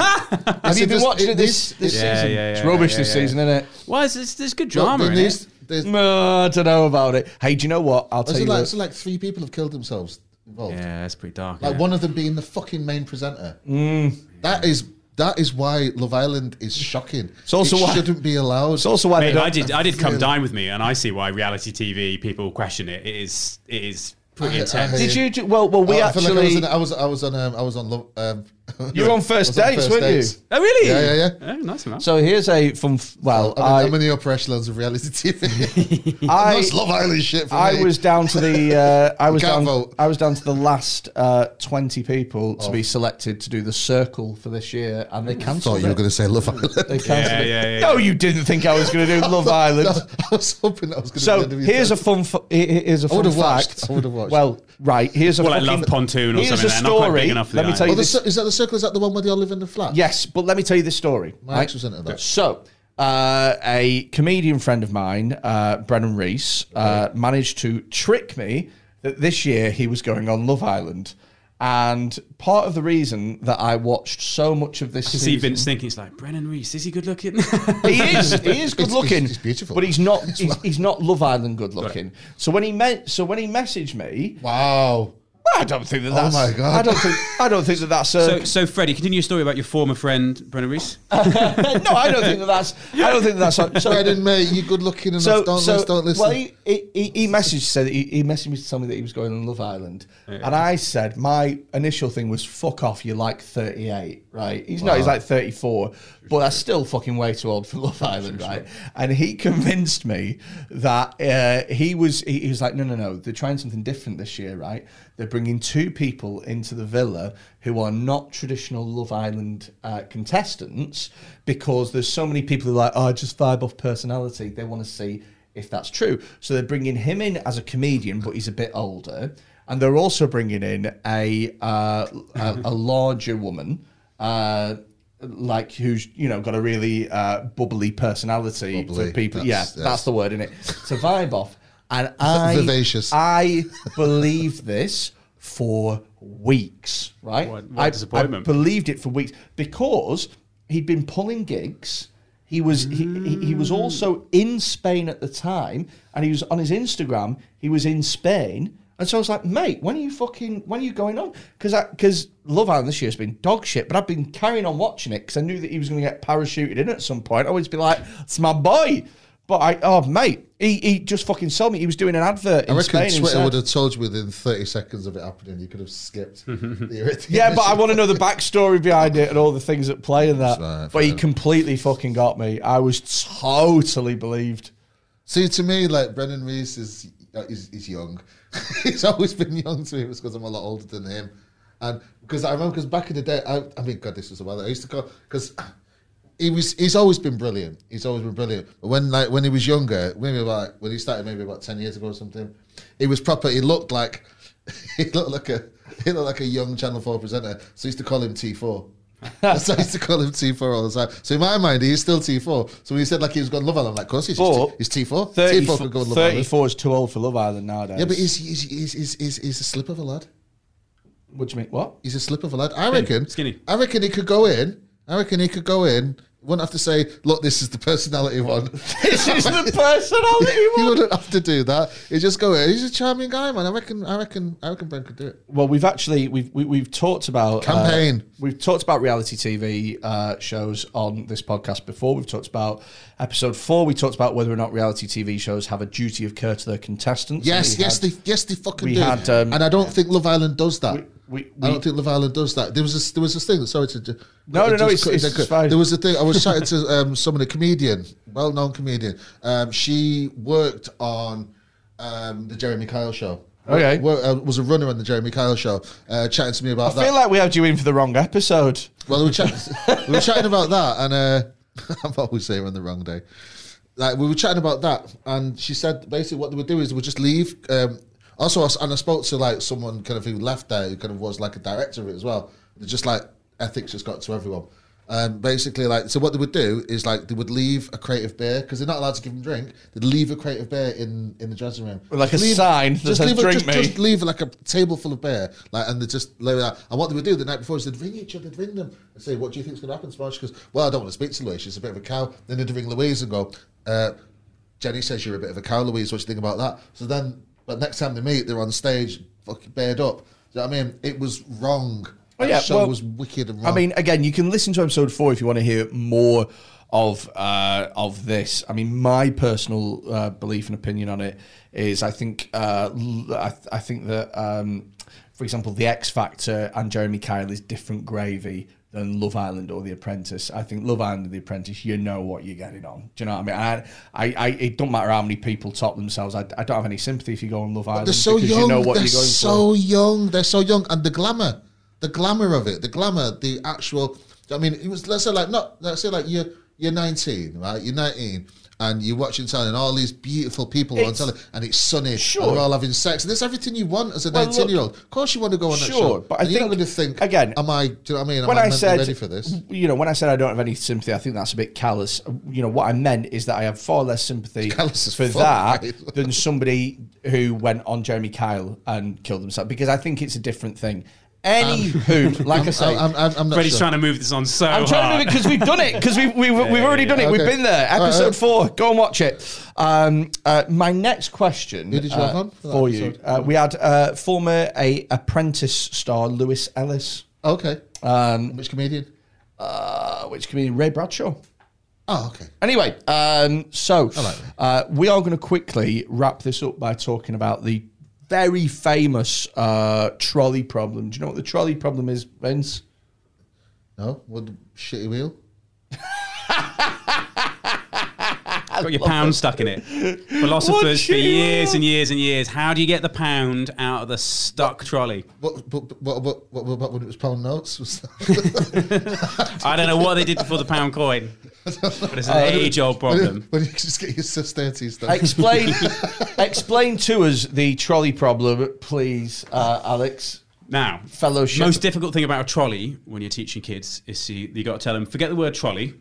Have you been watching it this, this Yeah, season? yeah, it's rubbish yeah, this yeah. season, isn't it? Why is this? there's good drama there in needs- it. there's- No, I don't know about it. Hey, do you know what? I'll tell you like, so like three people have killed themselves involved. Yeah, it's pretty dark. Like yeah. one of them being the fucking main presenter. Mm. That is that is why Love Island is shocking. It's also it why- shouldn't be allowed. It's also why Mate. I did. I did come Really? dine with me, and I see why reality TV people question it. It is. It is pretty I- I intense. Did you? Do, well, well, we Oh, I actually. like I was, in, I was I was on um, I was on. Um, [LAUGHS] You were on first I was on dates, weren't you? oh, really? Yeah, yeah, yeah. Oh, nice man. so here's a fun. F- well, I'm, I, in, I'm in the upper echelons of reality TV. [LAUGHS] [LAUGHS] I, That's Love Island shit for I me. was down to the. Uh, I was down. vote. I was down to the last uh, twenty people to Oh. be selected to do the circle for this year, and they cancelled. thought cancelled you were going to say Love Island. They cancelled Yeah, it. yeah, yeah, No, you didn't think I was going to do Love Island. I was hoping that was going to So be the end of your here's a fun. Fu- he- he- here's a fun would've fact. watched. I would've watched. Well, right. Here's a Well, like fucking, Love Pontoon or here's something a like not quite story. big enough Let me tell you Oh, the, this. cir- is that the circle? Is that the one where they all live in the flat? Yes, but let me tell you this story. My right? ex was into that. So, uh, a comedian friend of mine, uh, Brennan Reece, uh, managed to trick me that this year he was going on Love Island. And part of the reason that I watched so much of this I can see season, Vince thinking, it's like Brennan Reece. Is he good looking? [LAUGHS] he is he is good It's- looking, He's, beautiful. but he's not he's, he's not Love Island good looking. So when he met, so when he messaged me, Wow. I don't think that that's. my God. I don't think I don't think that that's. A, so, so Freddie, continue your story about your former friend Brennan Reece. [LAUGHS] no, I don't think that that's. I don't think that that's. So, Brendan, mate, you good looking enough. so, don't, so listen, don't listen. well, he, he, he messaged said he, he messaged me to tell me that he was going on Love Island, and I said my initial thing was "fuck off, you're like 38, right?" He's not, he's like 34, but that's still fucking way too old for Love Island, right? And he convinced me that uh, he was he, he was like, "No, no, no, they're trying something different this year, right? They're bringing two people into the villa who are not traditional Love Island uh, contestants because there's so many people who are like, oh, I just vibe off personality. They want to see if that's true. So they're bringing him in as a comedian, but he's a bit older. And they're also bringing in a uh, a, a larger woman. Uh, like who's you know got a really uh, bubbly personality Bubbly, for people. that's- yeah, yes. that's the word in it. To vibe off, and I Vivacious. I believed this for weeks. Right, What- what I, I disappointment. believed it for weeks because he'd been pulling gigs. He was he, he, he was also in Spain at the time, and he was on his Instagram. He was in Spain, and so I was like, "Mate, when are you fucking when are you going on?" Because because Love Island this year has been dog shit, but I've been carrying on watching it because I knew that he was going to get parachuted in at some point. I always be like, "It's my boy," but I oh mate, he, he just fucking sold me. He was doing an advert I in reckon Spain. Twitter instead. would have told you within 30 seconds of it happening. You could have skipped [LAUGHS] the irritation. Yeah, but I want to know the backstory behind it and all the things that play in that. Right, but he completely fucking got me. I was totally believed. See, to me, like Brendan Reece is uh, is, is young. [LAUGHS] He's always been young to me because I'm a lot older than him, and because I remember because back in the day, I, I mean, God, this was a while. ago, I used to go because he was he's always been brilliant. He's always been brilliant. But when like when he was younger, maybe about when he started, maybe about ten years ago or something, he was proper. He looked like [LAUGHS] he looked like a he looked like a young Channel Four presenter. So I used to call him T four. so I used to call him T4 all the time. So in my mind, he's still T4. So when he said like he was going to Love Island, I'm like, of course he's, But he's T4. 30, T4 could go Love Island. 34 is too old for Love Island nowadays. Yeah, but he's he's, he's, he's, he's, he's a slip of a lad. What do you mean? What? He's a slip of a lad. I reckon. skinny. I reckon he could go in. I reckon he could go in. Wouldn't have to say, "Look, this is the personality one." [LAUGHS] this is the personality one. he [LAUGHS] wouldn't have to do that. He'd just go in. He's a charming guy, man. I reckon. I reckon. I reckon Ben could do it. Well, we've actually we've we, we've talked about uh, Campaign. we've talked about reality TV uh, shows on this podcast before. We've talked about episode four. We talked about whether or not reality TV shows have a duty of care to their contestants. Yes, We yes, had- they, yes, they fucking we do. had, um, and I don't think Love Island does that. We- we- I don't think Love Island does that. There was this, there was this thing. Sorry to. No, no, no, just it's- it's fine. There was a thing. I was [LAUGHS] chatting to um, someone, a comedian, well-known comedian. Um, she worked on um, the Jeremy Kyle show. Okay. Uh, was a runner on the Jeremy Kyle show, uh, chatting to me about I that. feel like we had you in for the wrong episode. Well, we were, chatting, [LAUGHS] we were chatting about that, and uh, [LAUGHS] I'm always saying on the wrong day. Like we were chatting about that, and she said basically what they would do is they would just leave. Um, also, and I spoke to like someone kind of who left there, who kind of was like a director of it as well. They're just like ethics just got to everyone. Um, basically, like so, what they would do is like they would leave a crate of beer because they're not allowed to give them drink. They'd leave a crate of beer in in the dressing room, Like a Just leave- sign that just says, leave a- "Drink just- me." just leave like a table full of beer, like, and they just lay it out. And what they would do the night before is they'd ring each other, they'd ring them and say, "What do you think's going to happen tomorrow?" She goes, "Well, I don't want to speak to Louise. She's a bit of a cow." Then they'd ring Louise and go, uh, "Jenny says you're a bit of a cow, Louise. What do you think about that?" So then, but next time they meet, they're on stage, fucking bared up. Do you know what I mean? It was wrong. Oh, That yeah, show well, was wicked and wrong. I mean, again, you can listen to episode four if you want to hear more of uh, of this. I mean, my personal uh, belief and opinion on it is, I think, uh, I, th- I think that, um, for example, the X Factor and Jeremy Kyle is different gravy than Love Island or The Apprentice. I think Love Island and The Apprentice, you know what you're getting on. Do you know what I mean? I, I, I it don't matter how many people top themselves. I, I don't have any sympathy if you go on Love Island they're so because young. you know what they're you're going so for. young. They're so young, and the glamour, the glamour of it, the glamour, the actual. I mean, it was. Let's say like not. Let's say like you're you're 19, right? You're 19. And you're watching telly, and all these beautiful people are on It's- telly, and it's sunny, Sure. and they're all having sex, and there's everything you want as a Well, 19 year old. Of course, you want to go on that Sure, show, but I and you're not think- going to think again, Am I? Do you know what I mean? Am when I, I said, ready for this? you know, when I said I don't have any sympathy, I think that's a bit callous. You know, what I meant is that I have far less sympathy [LAUGHS] Callous for that mate. than somebody who went on Jeremy Kyle and killed himself because I think it's a different thing. Anywho, [LAUGHS] like I say, I'm, I'm, I'm not Freddie's sure. trying to move this on so I'm trying to hard. do it because we've done it because we've we've, we've [LAUGHS] already done it. We've been there. All right, Episode all right. four. Go and watch it. Um, uh, my next question Who did you uh, have on for that for you? episode? Uh, we had uh, former a apprentice star Lewis Ellis, Okay. um, Which comedian? uh, which comedian Ray Bradshaw. Oh, okay. Anyway, um, so like that. uh, we are going to quickly wrap this up by talking about the very famous uh, trolley problem. Do you know what the trolley problem is, Vince? No, what shitty wheel? [LAUGHS] got your pound stuck in it. Philosophers for years and years and years. How do you get the pound out of the stuck trolley? What, what, what, what, what, what, when it was pound notes? Was [LAUGHS] I don't know what they did before the pound coin, but it's an age-old when, problem. when you just get your sustaining stuff. Explain, [LAUGHS] explain to us the trolley problem, please, uh, Alex. Now, Fellowship. most difficult thing about a trolley when you're teaching kids is you, you got to tell them forget the word trolley,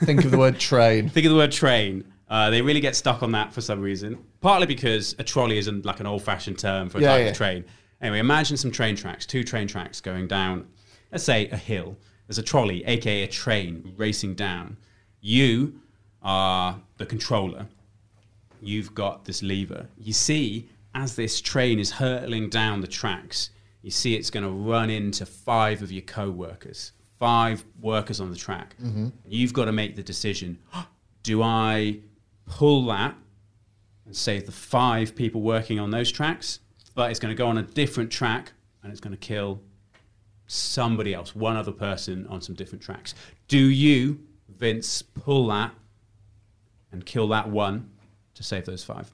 Think of the word train. [LAUGHS] think of the word train. Uh, they really get stuck on that for some reason. Partly because a trolley isn't like an old-fashioned term for a Yeah, type yeah. of train. Anyway, imagine some train tracks, two train tracks going down, let's say a hill. There's a trolley, aka a train, racing down. You are the controller. You've got this lever. You see, as this train is hurtling down the tracks, you see it's going to run into five of your co-workers, five workers on the track. You've got to make the decision: [GASPS] Do I pull that and save the five people working on those tracks, but it's going to go on a different track and it's going to kill somebody else, one other person on some different tracks. Do you, Vince, pull that and kill that one to save those five?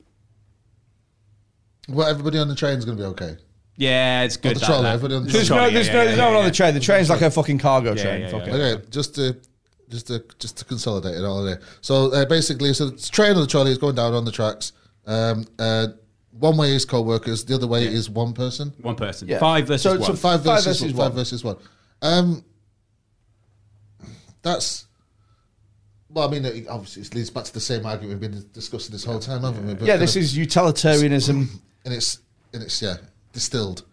Well, everybody on the train's going to be okay. Yeah, it's good. the that- trolley, that- everybody on the There's trolley, no, there's yeah, no, yeah, there's yeah, no one on the train. The train's like a fucking cargo Yeah, train. yeah, yeah. it. Okay, just to just to just to consolidate it all there. So uh, basically, so it's train on the trolley is going down on the tracks. Um, uh, one way is co-workers, the other way is one person. One person. Yeah. Five versus So- one. so Five Five versus, versus one. Five versus one. Um, that's well, I mean, it, obviously, it leads back to the same argument we've been discussing this whole time, haven't we? But Yeah, this of- is utilitarianism. and it's and it's yeah distilled.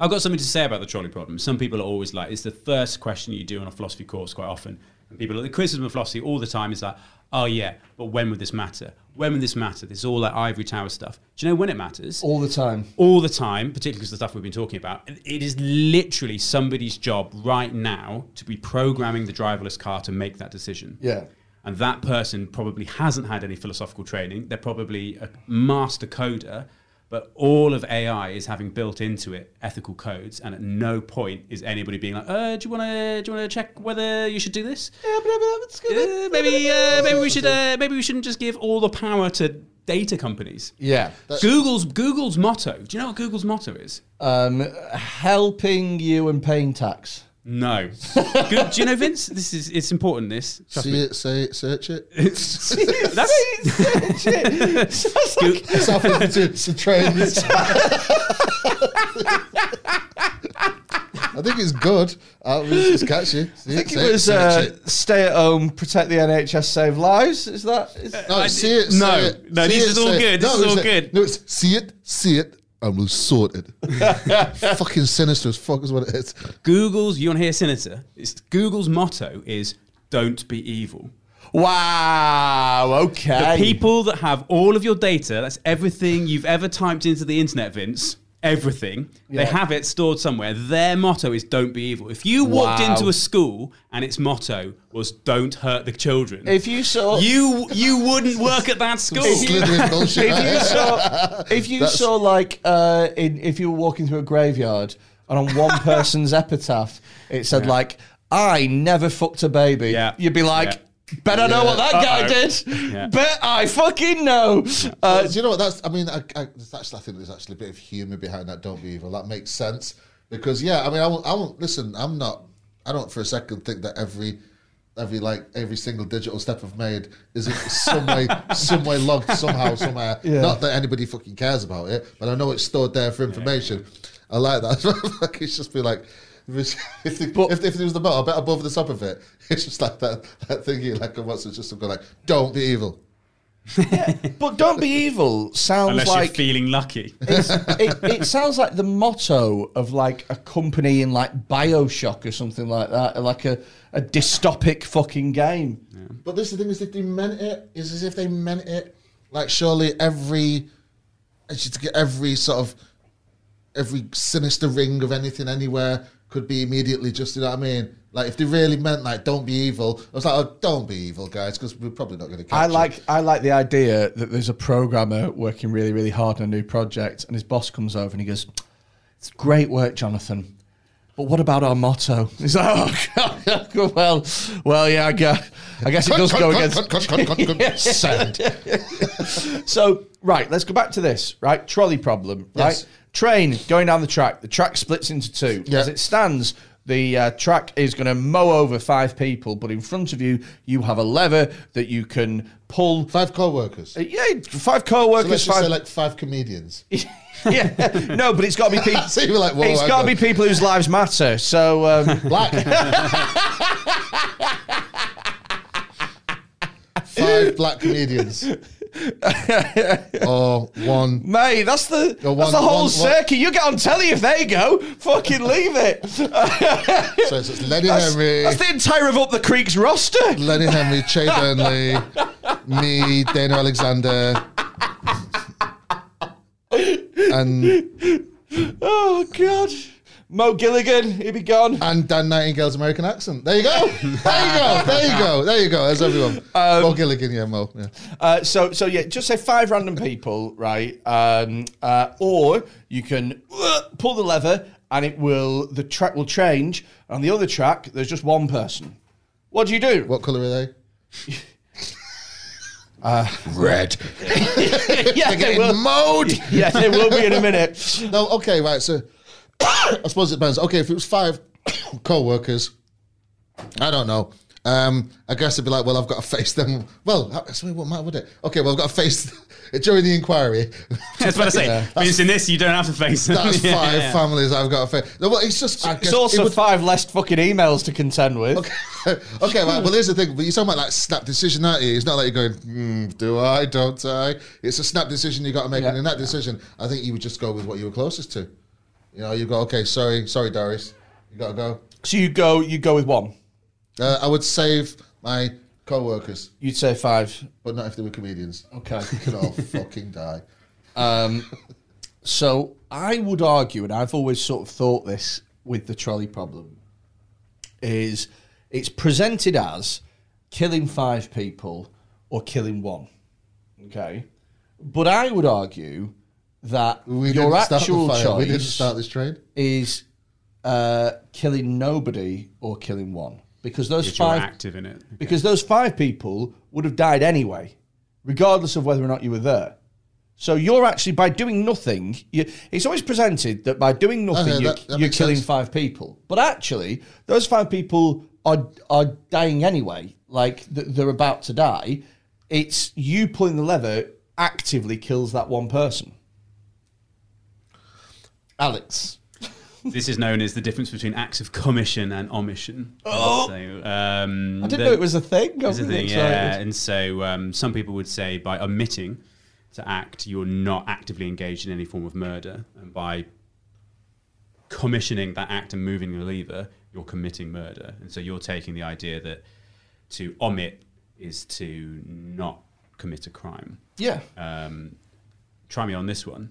I've got something to say about the trolley problem. Some people are always like, it's the first question you do on a philosophy course quite often. And people, the criticism of philosophy all the time is like, oh yeah, but when would this matter? When would this matter? This is all that ivory tower stuff. Do you know when it matters? all the time. all the time, particularly because the stuff we've been talking about, it is literally somebody's job right now to be programming the driverless car to make that decision. Yeah. And that person probably hasn't had any philosophical training. They're probably a master coder, but all of AI is having built into it ethical codes, and at no point is anybody being like, uh, "Do you want to? Do you want to check whether you should do this? Yeah, but, but it's good. Uh, maybe, uh, maybe we should. Uh, maybe we shouldn't just give all the power to data companies." Yeah. Google's Google's motto. Do you know what Google's motto is? Um, helping you and paying tax. No. [LAUGHS] Go- Do you know, Vince? This is it's important. This Trust See me. it, say it, search it. [LAUGHS] That's [LAUGHS] It's happening to, to trains. I think it's good. I mean, it's catchy. See I think say it was search uh, stay at home, protect the NHS, save lives. Is that? Is, No, I see did- it. no, say it, no, see this it, is all say it. good, this is all like- good. No, it's see it, see it, and we'll sort it. Fucking sinister as fuck is what it is. Google's. You want to hear sinister? It's Google's motto is "Don't be evil." wow. Okay. The people that have all of your data, that's everything you've ever typed into the internet, Vince. Everything they have it stored somewhere. Their motto is "Don't be evil." If you walked Wow. into a school and its motto was "Don't hurt the children," If you saw, you you wouldn't work at that school. Slytherin bullshit. if you saw, if you That's- saw like, uh, in, if you were walking through a graveyard and on one [LAUGHS] person's epitaph it said like, "I never fucked a baby," Yeah. you'd be like. Yeah. Bet I know what that guy Uh-oh. did. Yeah. Bet I fucking know. Uh, Do you know what? That's. I mean, I, I, there's actually, I think there's actually a bit of humour behind that. Don't be evil. That makes sense because yeah. I mean, I won't. I won't listen. I'm not. I don't for a second think that every. Every like every single digital step I've made is in some way [LAUGHS] some way logged somehow somewhere. Yeah. Not that anybody fucking cares about it, but I know it's stored there for information. I like that. like [LAUGHS] it's just be like if, it's, [LAUGHS] if, the, But- if, if there was the belt a bit above the top of it, [LAUGHS] it's just like that that thingy like what's it's just something like don't be evil. but don't be evil sounds Unless like you're feeling lucky. [LAUGHS] it, it sounds like the motto of like a company in like Bioshock or something like that, like a, a dystopic fucking game. But this is the thing is if they meant it, is as if they meant it. Like surely every, it's just get every sort of, every sinister ring of anything anywhere could be immediately just. You know what I mean? Like if they really meant like don't be evil, I was like, oh, don't be evil, guys, because we're probably not going to. I like I like the idea that there's a programmer working really really hard on a new project, and his boss comes over and he goes, "It's great work, Jonathan." But what about our motto? [LAUGHS] He's like, oh, God. [LAUGHS] well, well, yeah, I guess, I guess it does go against. So, right, let's go back to this, right? Trolley problem, right? Yes. Train going down the track. The track splits into two. Yeah. As it stands, The uh, track is going to mow over five people, but in front of you, you have a lever that you can pull. Five co-workers. Uh, Yeah, five So co-workers. let's just five, say like five comedians. [LAUGHS] yeah, no, but it's got to be [LAUGHS] people. So you were like, whoa, it's got to be people whose lives matter. So um, [LAUGHS] Black. Five black comedians. [LAUGHS] or one. Mate, that's the Go that's the whole one- one- circuit. You get on telly if they go. Fucking leave it. [LAUGHS] So it's, it's Lenny That's, Henry, that's the entire of Up the Creek's roster. Lenny Henry, Che [LAUGHS] Burnley, me, Dana Alexander, and Oh God, Mo Gilligan, he'd be gone. and Dan Nightingale's American accent. There you go. There you go. There you go. There you go. There's everyone. Um, Mo Gilligan, yeah, Mo. Yeah. Uh, so so yeah, just say five random people, right? Um, uh, or you can uh, pull the lever and it will the track will change. On the other track, there's just one person. What do you do? What colour are they? [LAUGHS] Red. [LAUGHS] [LAUGHS] yeah, they Get will. mode. Yeah, they will be in a minute. No, okay, right. So [COUGHS] I suppose it depends. Okay, if it was five [COUGHS] co-workers, I don't know. Um, I guess it'd be like, well, I've got to face them. Well, that's what matter, would it? Okay, well, I've got to face [LAUGHS] during the inquiry. [LAUGHS] That's what I say. But in this, you don't have to face them. That's [LAUGHS] Yeah, five yeah. families I've got to face. No, well, it's just. I It's guess also it would- five less fucking emails to contend with. okay, right. Well, here's the thing. But you're talking about like snap decision, aren't you? It's not like you're going, hmm, do I, don't I? It's a snap decision you got to make. Yeah. And in that decision, I think you would just go with what you were closest to. You know, you go, okay, sorry, sorry, Doris. You got to go. So you go, you go with one. Uh, I would save my co-workers, You'd say five. but not if they were comedians. Okay. [LAUGHS] They could all fucking die. So I would argue, and I've always sort of thought this with the trolley problem, is it's presented as killing five people or killing one. Okay. But I would argue that We your didn't start actual the. We didn't choice start this train. is uh, killing nobody or killing one. Because those If five active in it. because those five people would have died anyway, regardless of whether or not you were there. So you're actually by doing nothing. You, it's always presented that by doing nothing, Okay, you're, that- that you're killing sense. five people. But actually, those five people are are dying anyway. Like th- they're about to die. It's you pulling the lever actively kills that one person. Alex, This is known as the difference between acts of commission and omission. Oh. So, um, I didn't know it was a thing. I It's a thing, excited. yeah. And so um, some people would say by omitting to act, you're not actively engaged in any form of murder. And by commissioning that act and moving the lever, you're committing murder. And so you're taking the idea that to omit is to not commit a crime. Yeah. Um, try me on this one.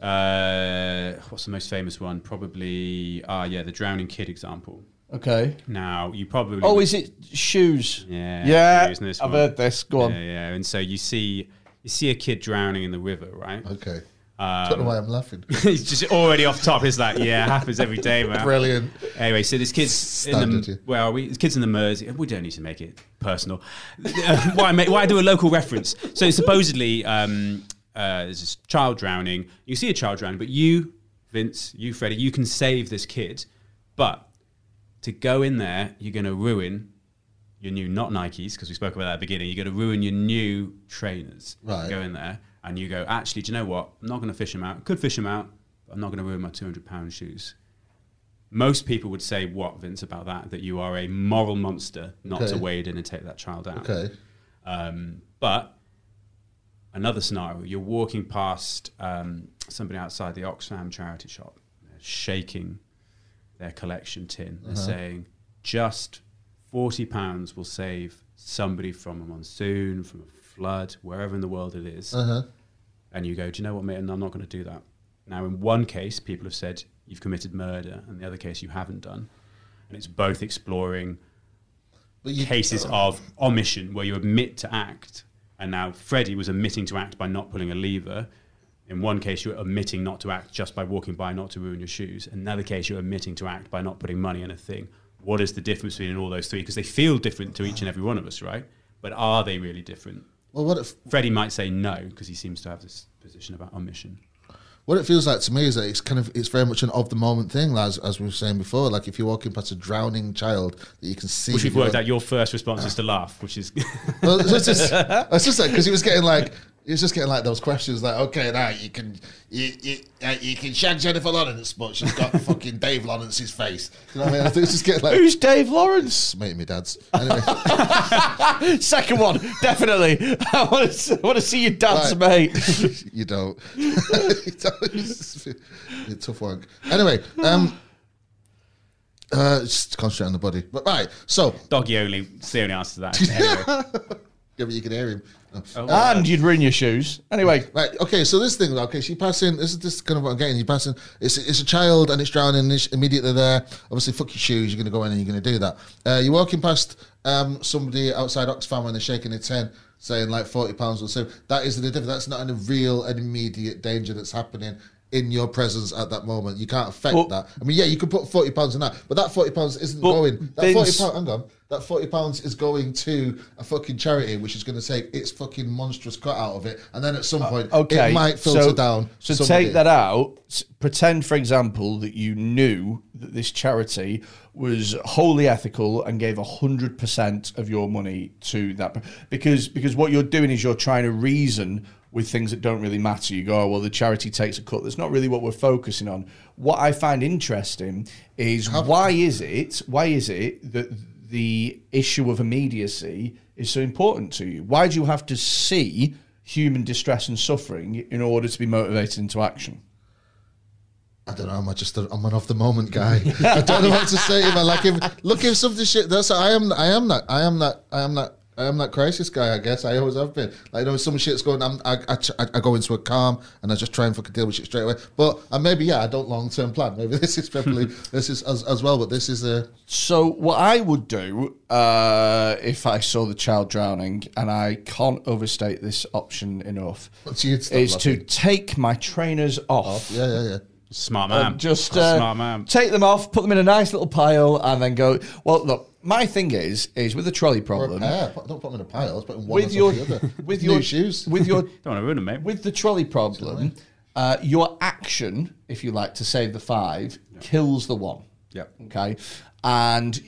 Uh, what's the most famous one? Probably, ah, yeah, the drowning kid example. Okay. Now, you probably. Oh, is it shoes? Yeah, Yeah. shoes I've one. heard this. Go on. Yeah, yeah. And so you see, you see a kid drowning in the river, right? Okay. Um, Don't know why I'm laughing. [LAUGHS] He's just already off top. It's like, yeah, happens every day, man. Brilliant. Anyway, so this kid's Standard, in yeah. the where are we? This kid's in the Mersey. We don't need to make it personal. [LAUGHS] Why make, why do a local reference? So supposedly, um, uh, there's this child drowning. You see a child drowning, but you, Vince, you, Freddie, you can save this kid. But to go in there, you're going to ruin your new not Nikes because we spoke about that at the beginning. You're going to ruin your new trainers. Right. Go in there and you go. Actually, do you know what? I'm not going to fish them out. Could fish them out, but I'm not going to ruin my 200 pound shoes. Most people would say what Vince about that? That you are a moral monster not to wade in and take that child out. Okay. Um, but another scenario, you're walking past um, somebody outside the Oxfam charity shop, they're shaking their collection tin and saying, just forty pounds will save somebody from a monsoon, from a flood, wherever in the world it is. Uh-huh. And you go, do you know what, mate? And I'm not going to do that. Now, in one case, people have said you've committed murder, and the other case you haven't done. And it's both exploring cases of omission where you admit to act. And now Freddie was admitting to act by not pulling a lever. In one case, you're admitting not to act just by walking by, not to ruin your shoes. In another case, you're admitting to act by not putting money in a thing. What is the difference between all those three? Because they feel different to each and every one of us, right? But are they really different? well, what if Freddie might say no because he seems to have this position about omission. What it feels like to me is that it's kind of it's very much an of the moment thing, as as we were saying before. Like if you're walking past a drowning child that you can see, Which you're- worked out. Your first response is to laugh, which is Well, it's just, it's just like because he was getting like he was just getting like those questions like, okay, now you can you you, uh, you can shag Jennifer Lawrence, but she's got [LAUGHS] fucking Dave Lawrence's face. You know what I mean? I think it's just getting like Who's Dave Lawrence? [LAUGHS] mate, me dad's. Anyway, [LAUGHS] Second one, definitely. I want to, I want to see your dad's Right. mate. you don't. you don't. It's a tough one. Anyway, um, uh, just concentrate on the body. But right, so doggy only. It's the only answer to that. Anyway. Yeah, but you can hear him. No. Oh. and you'd ruin your shoes. Anyway, Right. Okay. So this thing. Okay. She passing. This is this kind of what I'm getting. You passing. It's it's a child and it's drowning. And it's immediately there. Obviously, fuck your shoes. You're gonna go in and you're gonna do that. Uh, you're walking past um, somebody outside Oxfam and they're shaking its head, saying like forty pounds or so. That is the difference. That's not a real and immediate danger that's happening. In your presence at that moment, you can't affect Well- that. I mean, yeah, you could put forty pounds in that, but that forty pounds isn't going. That forty Vince- pound, hang on, that forty pounds is going to a fucking charity, which is going to take its fucking monstrous cut out of it, and then at some point, okay. it might filter so, down. So somebody. take that out. Pretend, for example, that you knew that this charity was wholly ethical and gave hundred percent of your money to that, because because what you're doing is you're trying to reason with things that don't really matter. You go, oh, well, the charity takes a cut. That's not really what we're focusing on. What I find interesting is why is it why is it that the issue of immediacy is so important to you? Why do you have to see human distress and suffering in order to be motivated into action? I don't know. I'm just a, I'm an off the moment guy. I don't know what to say. Man. Like if look if something shit. That's I am. I am that. I am that. I am that. I am that crisis guy. I guess I always have been. Like you know, some shit's going. I'm, I, I I go into a calm and I just try and fucking deal with shit straight away. But and maybe yeah, I don't long term plan. Maybe [LAUGHS] this is probably this is as, as well. But this is a So what I would do uh, if I saw the child drowning, and I can't overstate this option enough, What's your stop is to take my trainers off. yeah yeah yeah. Smart man. And just uh, smart man. take them off, put them in a nice little pile, and then go. Well, look, my thing is, is with the trolley problem, pair. Put- Don't put them in a pile. Just put them one with on your, the other. [LAUGHS] with your shoes. [LAUGHS] with your Don't want to ruin them, mate. with the trolley problem, uh, your action, if you like, to save the five, kills the one. Yep. Okay, and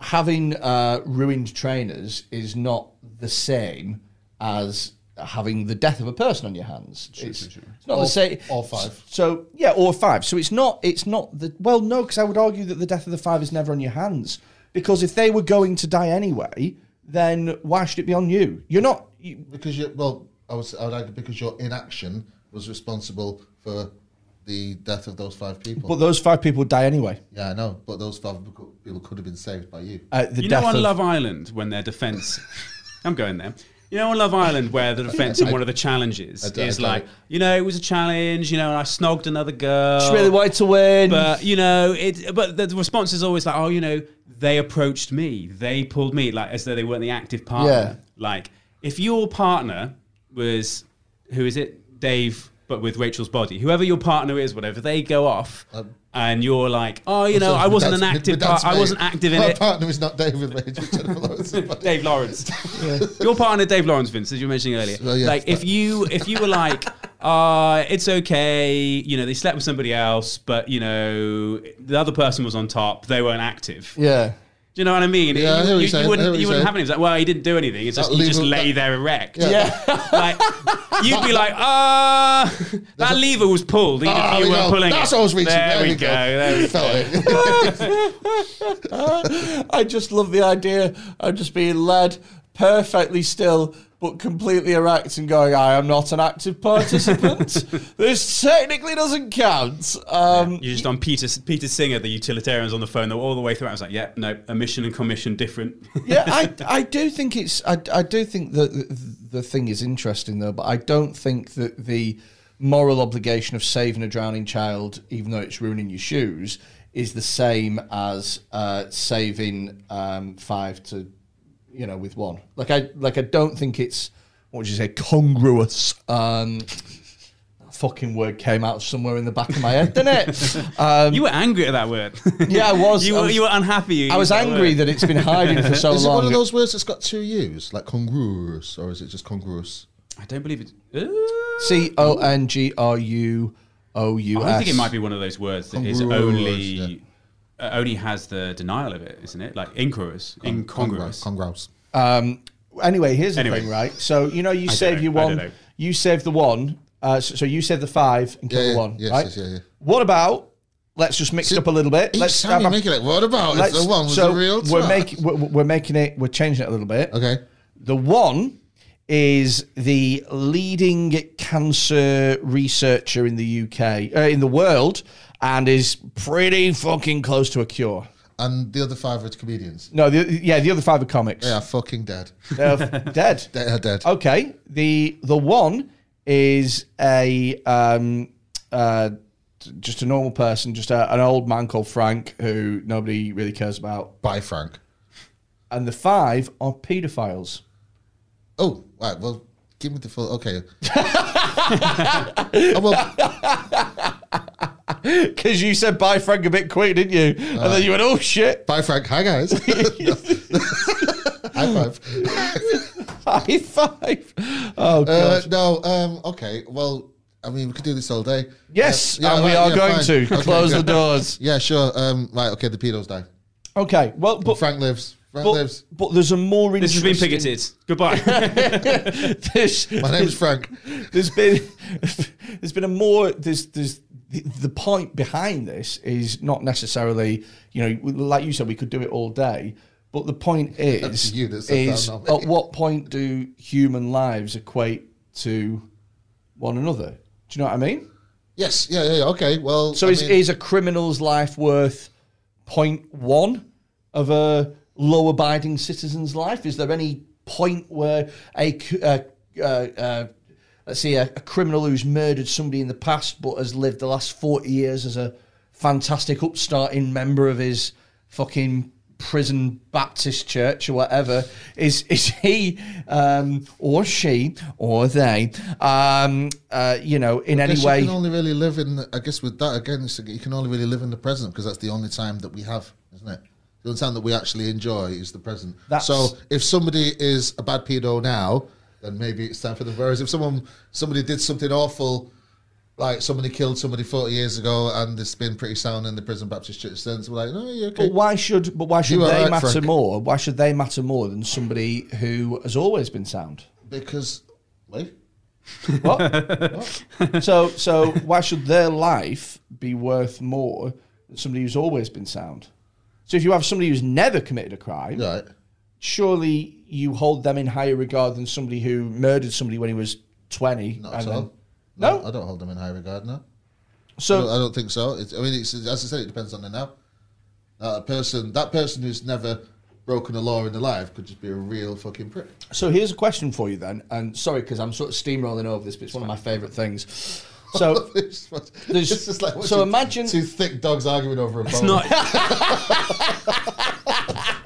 having uh, ruined trainers is not the same as having the death of a person on your hands. it's, it's not Or- the same. or five. So yeah, or five. So it's not. It's not the. Well, no, because I would argue that the death of the five is never on your hands. Because if they were going to die anyway, then why should it be on you? You're not. You, because you well, I was I would argue because your inaction was responsible for the death of those five people. but those five people die anyway. yeah, I know, but those five people people could have been saved by you. Uh, the You death know on of, Love Island when their defense. [LAUGHS] I'm going there. You know on Love Island where the defense on one of the challenges I is don't. like, you know, it was a challenge. You know, and I snogged another girl. She really wanted to win. But you know, it. But the response is always like, oh, you know, they approached me, they pulled me, like as though they weren't the active partner. Yeah. Like if your partner was, who is it, Dave, but with Rachel's body, whoever your partner is, whatever, they go off, Um, and you're like, oh, you know, I wasn't an active part, I wasn't active in My it. partner is not David Rage. it's Jennifer Lawrence. Dave Lawrence. [LAUGHS] Your partner, Dave Lawrence, Vince, as you were mentioning earlier. Well, yeah. Like, if you if you were like, [LAUGHS] uh, it's okay, you know, they slept with somebody else, but you know, the other person was on top, they weren't active. yeah. Do you know what I mean? Yeah, I hear you, what you're you, saying, I hear wouldn't what you you're wouldn't have any. It's like, well, he didn't do anything. It's just That you just lay that- there erect. Yeah. [LAUGHS] Like you'd be like, ah, that lever was pulled. Even Ah, if you we weren't go. pulling That's it. what I was reaching. There, There we we go. go. There we [LAUGHS] Felt go. it. [LAUGHS] I just love the idea of just being led perfectly still, but completely erect and going, I am not an active participant. [LAUGHS] this technically doesn't count. Um, You're just on Peter Peter Singer, the utilitarians on the phone, though, all the way through. I was like, yeah, no, omission and commission different. [LAUGHS] yeah, I, [LAUGHS] I do think it's I, I do think that the, the thing is interesting though, but I don't think that the moral obligation of saving a drowning child, even though it's ruining your shoes, is the same as uh, saving um, five to you know with one. Like I like I don't think it's what would you say congruous. Um, that fucking word came out somewhere in the back of my head, didn't it? [LAUGHS] Um, you were angry at that word. yeah, I was. you I were was, you were unhappy. You I was that angry word. that it's been hiding for so long. [LAUGHS] Is it one of those words that's got two U's, like congruous, or is it just congruous? I don't believe it. Ooh. C O N G R U O U S. I think it might be one of those words that is Congruous, only yeah. Uh, only has the denial of it, isn't it? Like incongruous, incongruous. Congrouse. Um, anyway, here's the Anyway. thing, right? So you know, you I save know. your one, you save the one. Uh, so, so you save the five and kill Yeah, the one, Yes, right? yes, yeah, yeah. What about? Let's just mix it up a little bit. Each Let's time you have a- make it like, what about if let's- the one was so a real we're making we're, we're making it we're changing it a little bit. Okay. The one is the leading cancer researcher in the UK, uh, in the world, and is pretty fucking close to a cure. And the other five are comedians. No, the, yeah, the other five are comics. They are fucking dead. They're [LAUGHS] dead. They are dead. Okay. The the one is a um uh just a normal person, just a, an old man called Frank who nobody really cares about. Bye, Frank. And the five are paedophiles. Oh, right. Well, give me the full. Okay. [LAUGHS] oh, well, [LAUGHS] Because you said bye Frank a bit quick, didn't you? and then you went, oh shit, bye, Frank. Hi, guys. [LAUGHS] [LAUGHS] High five. high five. Oh Uh, god. no. Um. Okay. Well, I mean, we could do this all day. yes, Uh, yeah, and we right, are yeah, going fine. to Okay, close the doors. Yeah. Sure. Um. Right. Okay. The pedos die. Okay. Well, but Frank lives. Frank but, lives. but there's a more This has been interesting- picketed. Goodbye. This, My name's Frank. there's been there's been a more there's there's the, point behind this is not necessarily you know like you said we could do it all day but the point is that that, is not at what point do human lives equate to one another do you know what I mean Yes. Yeah. Yeah. yeah, Okay. Well. so I is, mean, is a criminal's life worth point one of a law abiding citizen's life? Is there any point where a, uh, uh, uh, let's see, a, a criminal who's murdered somebody in the past but has lived the last 40 years as a fantastic upstarting member of his fucking prison Baptist church or whatever, is is he um, or she or they, um, uh, you know, in any way? You can only really live in. I guess with that again, it's, you can only really live in the present because that's the only time that we have, isn't it? The only time that we actually enjoy is the present. That's- so if somebody is a bad pedo now, then maybe it's time for them. Whereas if someone somebody did something awful, like somebody killed somebody forty years ago, and it's been pretty sound in the prison Baptist church since, we're like, no, yeah, okay. But why should but why should You they right, matter Frank. more? Why should they matter more than somebody who has always been sound? Because wait, [LAUGHS] What? so so why should their life be worth more than somebody who's always been sound? So if you have somebody who's never committed a crime, right? Surely you hold them in higher regard than somebody who murdered somebody when he was twenty. Not and at then- all. No? I don't hold them in high regard. No. I, don't, So I don't think so. It's, I mean, it's, as I said, it depends on the now. Uh, a person, that person who's never broken a law in their life could just be a real fucking prick. So here's a question for you then, and sorry because I'm sort of steamrolling over this, but it's one of my favourite things. [LAUGHS] So [LAUGHS] There's- it's just like so two- imagine- two thick dogs arguing over a bone. it's not. [LAUGHS]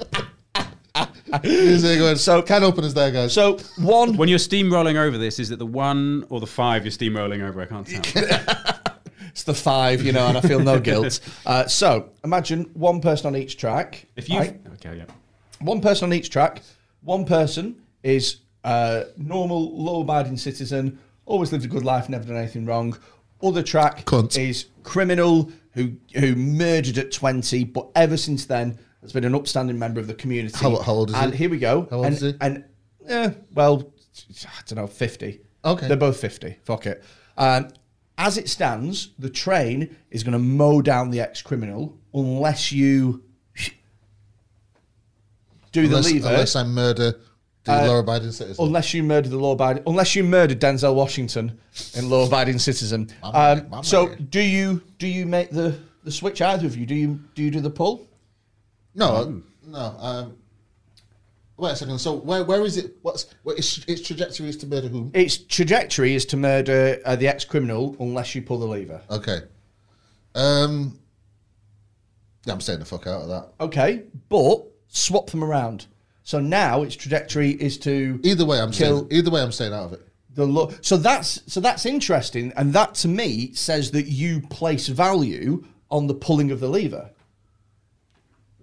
Music going, So- can openers there, guys. so one When you're steamrolling over this, is it the one or the five you're steamrolling over? I can't tell. [LAUGHS] it's the five, you know, and I feel no guilt. Uh, so imagine one person on each track. If you, right? okay, yeah. one person on each track. One person is a normal, law-abiding citizen, always lived a good life, never done anything wrong. Other track Cunt. is criminal who who murdered at twenty, but ever since then has been an upstanding member of the community. How- how old is and he? here we go. How old and, is he? And eh, well, I don't know, fifty. Okay. they're both fifty. Fuck it. Um, as it stands, the train is going to mow down the ex-criminal unless you do unless, the lever. unless I murder the Uh, law-abiding citizen. Unless you murder the law-abiding, unless you murder Denzel Washington in law-abiding citizen. Um, my so, man. do you do you make the the switch? Either of you? Do you do you do the pull? No, no. Um, wait a second. So where where is it? What's what, its, its trajectory is to murder whom? Its trajectory is to murder uh, the ex-criminal unless you pull the lever. Okay. Um. Yeah, I'm staying the fuck out of that. Okay, but swap them around. So now its trajectory is to Either way, I'm Kill- staying. Either way, I'm staying out of it. the law. So that's so that's interesting, and that to me says that you place value on the pulling of the lever.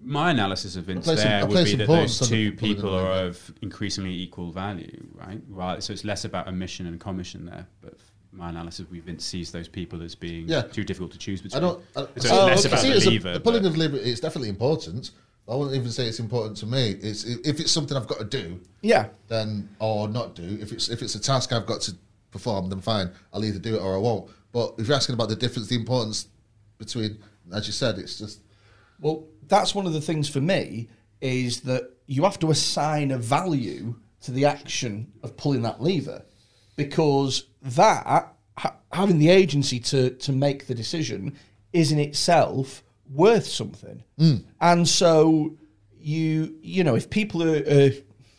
My analysis of Vince place there would be that those two people of the are of increasingly equal value, right? Right. So it's less about omission and commission there, but my analysis, we Vince sees those people as being Yeah. too difficult to choose between. I between. don't. I, So it's I- less I about see the it as a- lever, the pulling of lever is definitely important. I wouldn't even say it's important to me. It's if it's something I've got to do, Yeah. then or not do. If it's if it's a task I've got to perform, then fine. I'll either do it or I won't. But if you're asking about the difference, the importance between, as you said, it's just Well, that's one of the things for me is that you have to assign a value to the action of pulling that lever because that ha- having the agency to to make the decision is in itself worth something. Mm. And so you you know if people are, are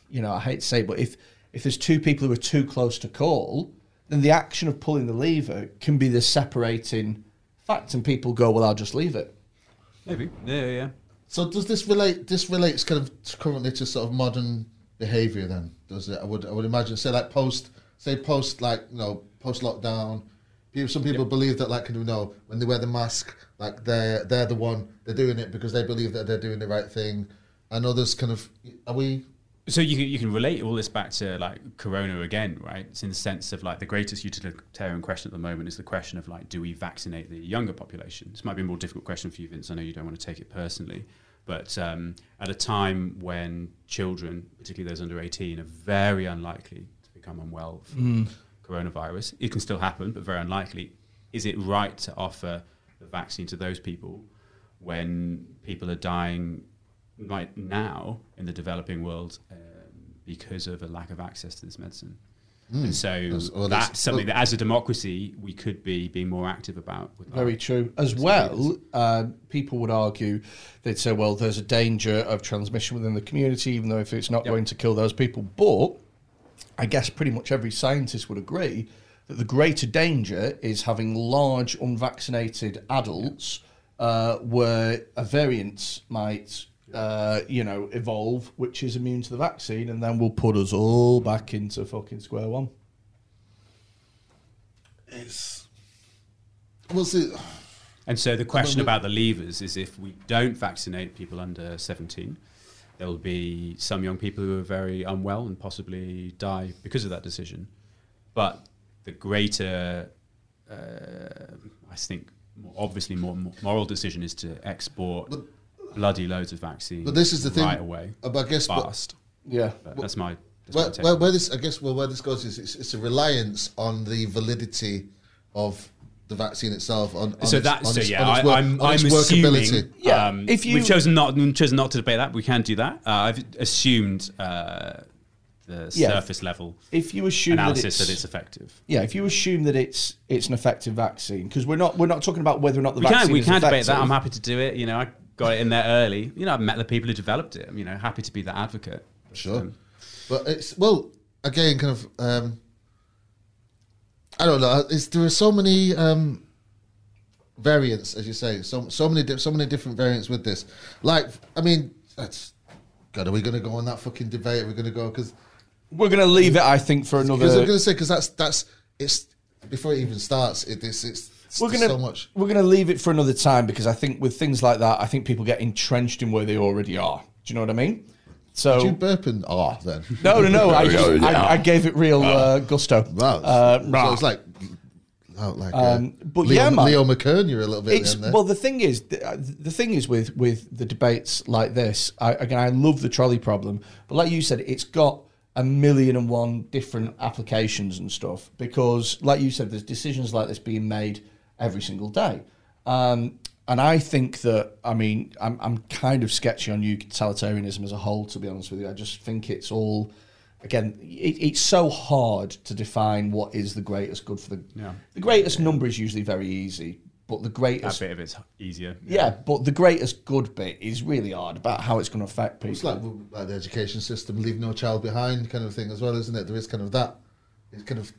you know I hate to say it, but if if there's two people who are too close to call, then the action of pulling the lever can be the separating fact, and people go, well, I'll just leave it. Maybe. Yeah, yeah. So does this relate? This relates kind of currently to sort of modern behaviour. Then does it? I would I would imagine. Say like post, say post like you know post lockdown. People, some people believe that like you know when they wear the mask, like they're they're the one they're doing it because they believe that they're doing the right thing, and others kind of are we? So you can, you can relate all this back to like Corona again, right? It's in the sense of like the greatest utilitarian question at the moment is the question of like, do we vaccinate the younger population? This might be a more difficult question for you, Vince. I know you don't want to take it personally, but um, at a time when children, particularly those under 18, are very unlikely to become unwell from coronavirus, it can still happen, but very unlikely. Is it right to offer the vaccine to those people when people are dying right now in the developing world um, because of a lack of access to this medicine. And so That's- well, that's, that's- something well- that, as a democracy, we could be being more active about. With Very true. As well, uh, people would argue they'd say, well, there's a danger of transmission within the community, even though if it's not Yep. going to kill those people. But I guess pretty much every scientist would agree that the greater danger is having large unvaccinated adults uh, where a variant might. Uh, you know, evolve, which is immune to the vaccine, and then we'll put us all back into fucking square one. It's well, see, And so the question about the levers is if we don't vaccinate people under 17, there will be some young people who are very unwell and possibly die because of that decision. But the greater, uh, I think, obviously more, more moral decision is to export bloody loads of vaccine but this is the thing. right away, But I guess but- fast. Yeah. But that's my. That's my where, take where, where this, I guess, well, where this goes is it's, it's a reliance on the validity of the vaccine itself. On, on so its, that on so its, yeah, on its I, work- I'm, on its I'm assuming. Yeah, um, if you- we've chosen not we've chosen not to debate that. We can do that. Uh, I've assumed uh, the Yeah. surface level If you assume that analysis it's, that it's effective. Yeah, if you assume that it's it's an effective vaccine, because we're not we're not talking about whether or not the We vaccine can we is can debate that. I'm happy to do it. You know, I got it in there early. You know, I've met the people who developed it. I'm you know happy to be the advocate. Sure. Um, But it's well again, kind of. Um, I don't know. It's, there are so many um, variants, as you say. So so many di- so many different variants with this. Like, I mean, that's. God, are we going to go on that fucking debate? Are we going to go because We're going to leave it, I think, for another. because I'm going to say because that's that's it's before it even starts. It, it's it's, it's We're gonna so much. we're gonna leave it for another time because I think with things like that, I think people get entrenched in where they already are. Do you know what I mean? So Did you burp and ah then? no, no, no. I, [LAUGHS] just, I, I gave it real uh, gusto. Wow. Uh, so it's like, oh, like Um, uh, but Leo, yeah, man. Leo McKern, you're a little bit. It's there. well, the thing is, the, uh, the thing is with with the debates like this. I, again, I love the trolley problem, but like you said, it's got a million and one different applications and stuff because, like you said, there's decisions like this being made every single day. Um, and I think that, I mean, I'm, I'm kind of sketchy on utilitarianism as a whole, to be honest with you. I just think it's all, again, it, it's so hard to define what is the greatest good for the. Yeah. The greatest number is usually very easy, but the that greatest. bit of it's easier. Yeah, but the greatest good bit is really hard about how it's going to affect people. It's like, like the education system, leave no child behind kind of thing as well, isn't it? There is kind of that. It's kind of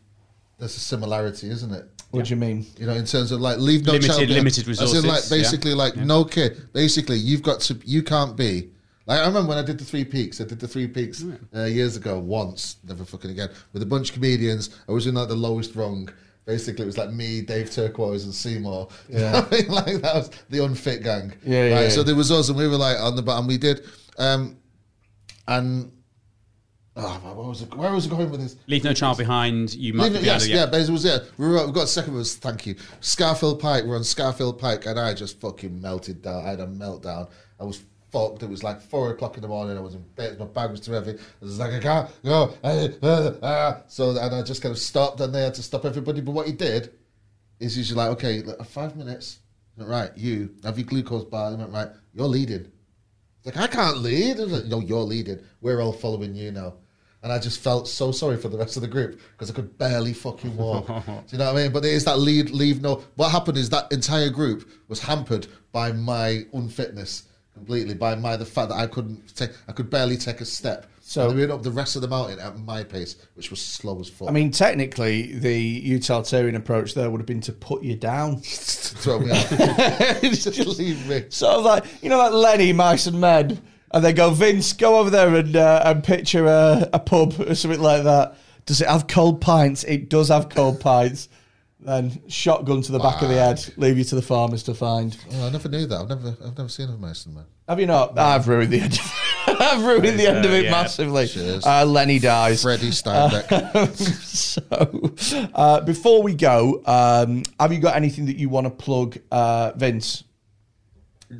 there's a similarity, isn't it? what do you mean? You know, in terms of like leave no Limited- child behind. limited As in, like resources, yeah. basically, like no kid. Basically, you've got to. You can't be. Like I remember when I did the Three Peaks. I did the Three Peaks uh, years ago once, never fucking again, with a bunch of comedians. I was in like the lowest rung. Basically, it was like me, Dave Turquoise, and Seymour. [LAUGHS] Yeah. I mean, like that was the unfit gang. Yeah, yeah, right? So yeah. there was us, and we were like on the bottom. We did, um, and Oh, man, where was it? Where was it going with this? Leave no child behind. You might Leave yes, yeah, but it was yeah. We we got a second was thank you. Scafell Pike. We're on Scafell Pike, and I just fucking melted down. I had a meltdown. I was fucked. It was like four o'clock in the morning. I was in bed. My bag was too heavy. I was like, I can't go. Uh, uh, uh. So and I just kind of stopped, and they had to stop everybody. But what he did is he's like, okay, look, five minutes. Went, right, you have your glucose bar. He went, right, you're leading. Like, I can't lead. Like, no, you're leading. We're all following you now. And I just felt so sorry for the rest of the group because I could barely fucking walk. Do you know what I mean? But there's that lead, leave no. What happened is that entire group was hampered by my unfitness completely, by my the fact that I couldn't take, I could barely take a step. So- So they went up the rest of the mountain at my pace, which was slow as fuck. I mean, technically, the utilitarian approach there would have been to put you down. [LAUGHS] throw me out. [LAUGHS] [LAUGHS] just leave me. Sort of like, you know, like Lenny, Mice and Men. And they go, Vince, go over there and, uh, and picture a, a pub or something like that. Does it have cold pints? It does have cold pints. Then shotgun to the back of the head, leave you to the farmers to find. Oh, I never knew that. I've never, I've never seen a Mason man. Have you not? I've ruined the end. I've ruined the end of [LAUGHS] it yeah. massively. Cheers. Uh, Lenny dies. Freddie Steinbeck. [LAUGHS] so, uh, before we go, um, have you got anything that you want to plug, uh, Vince?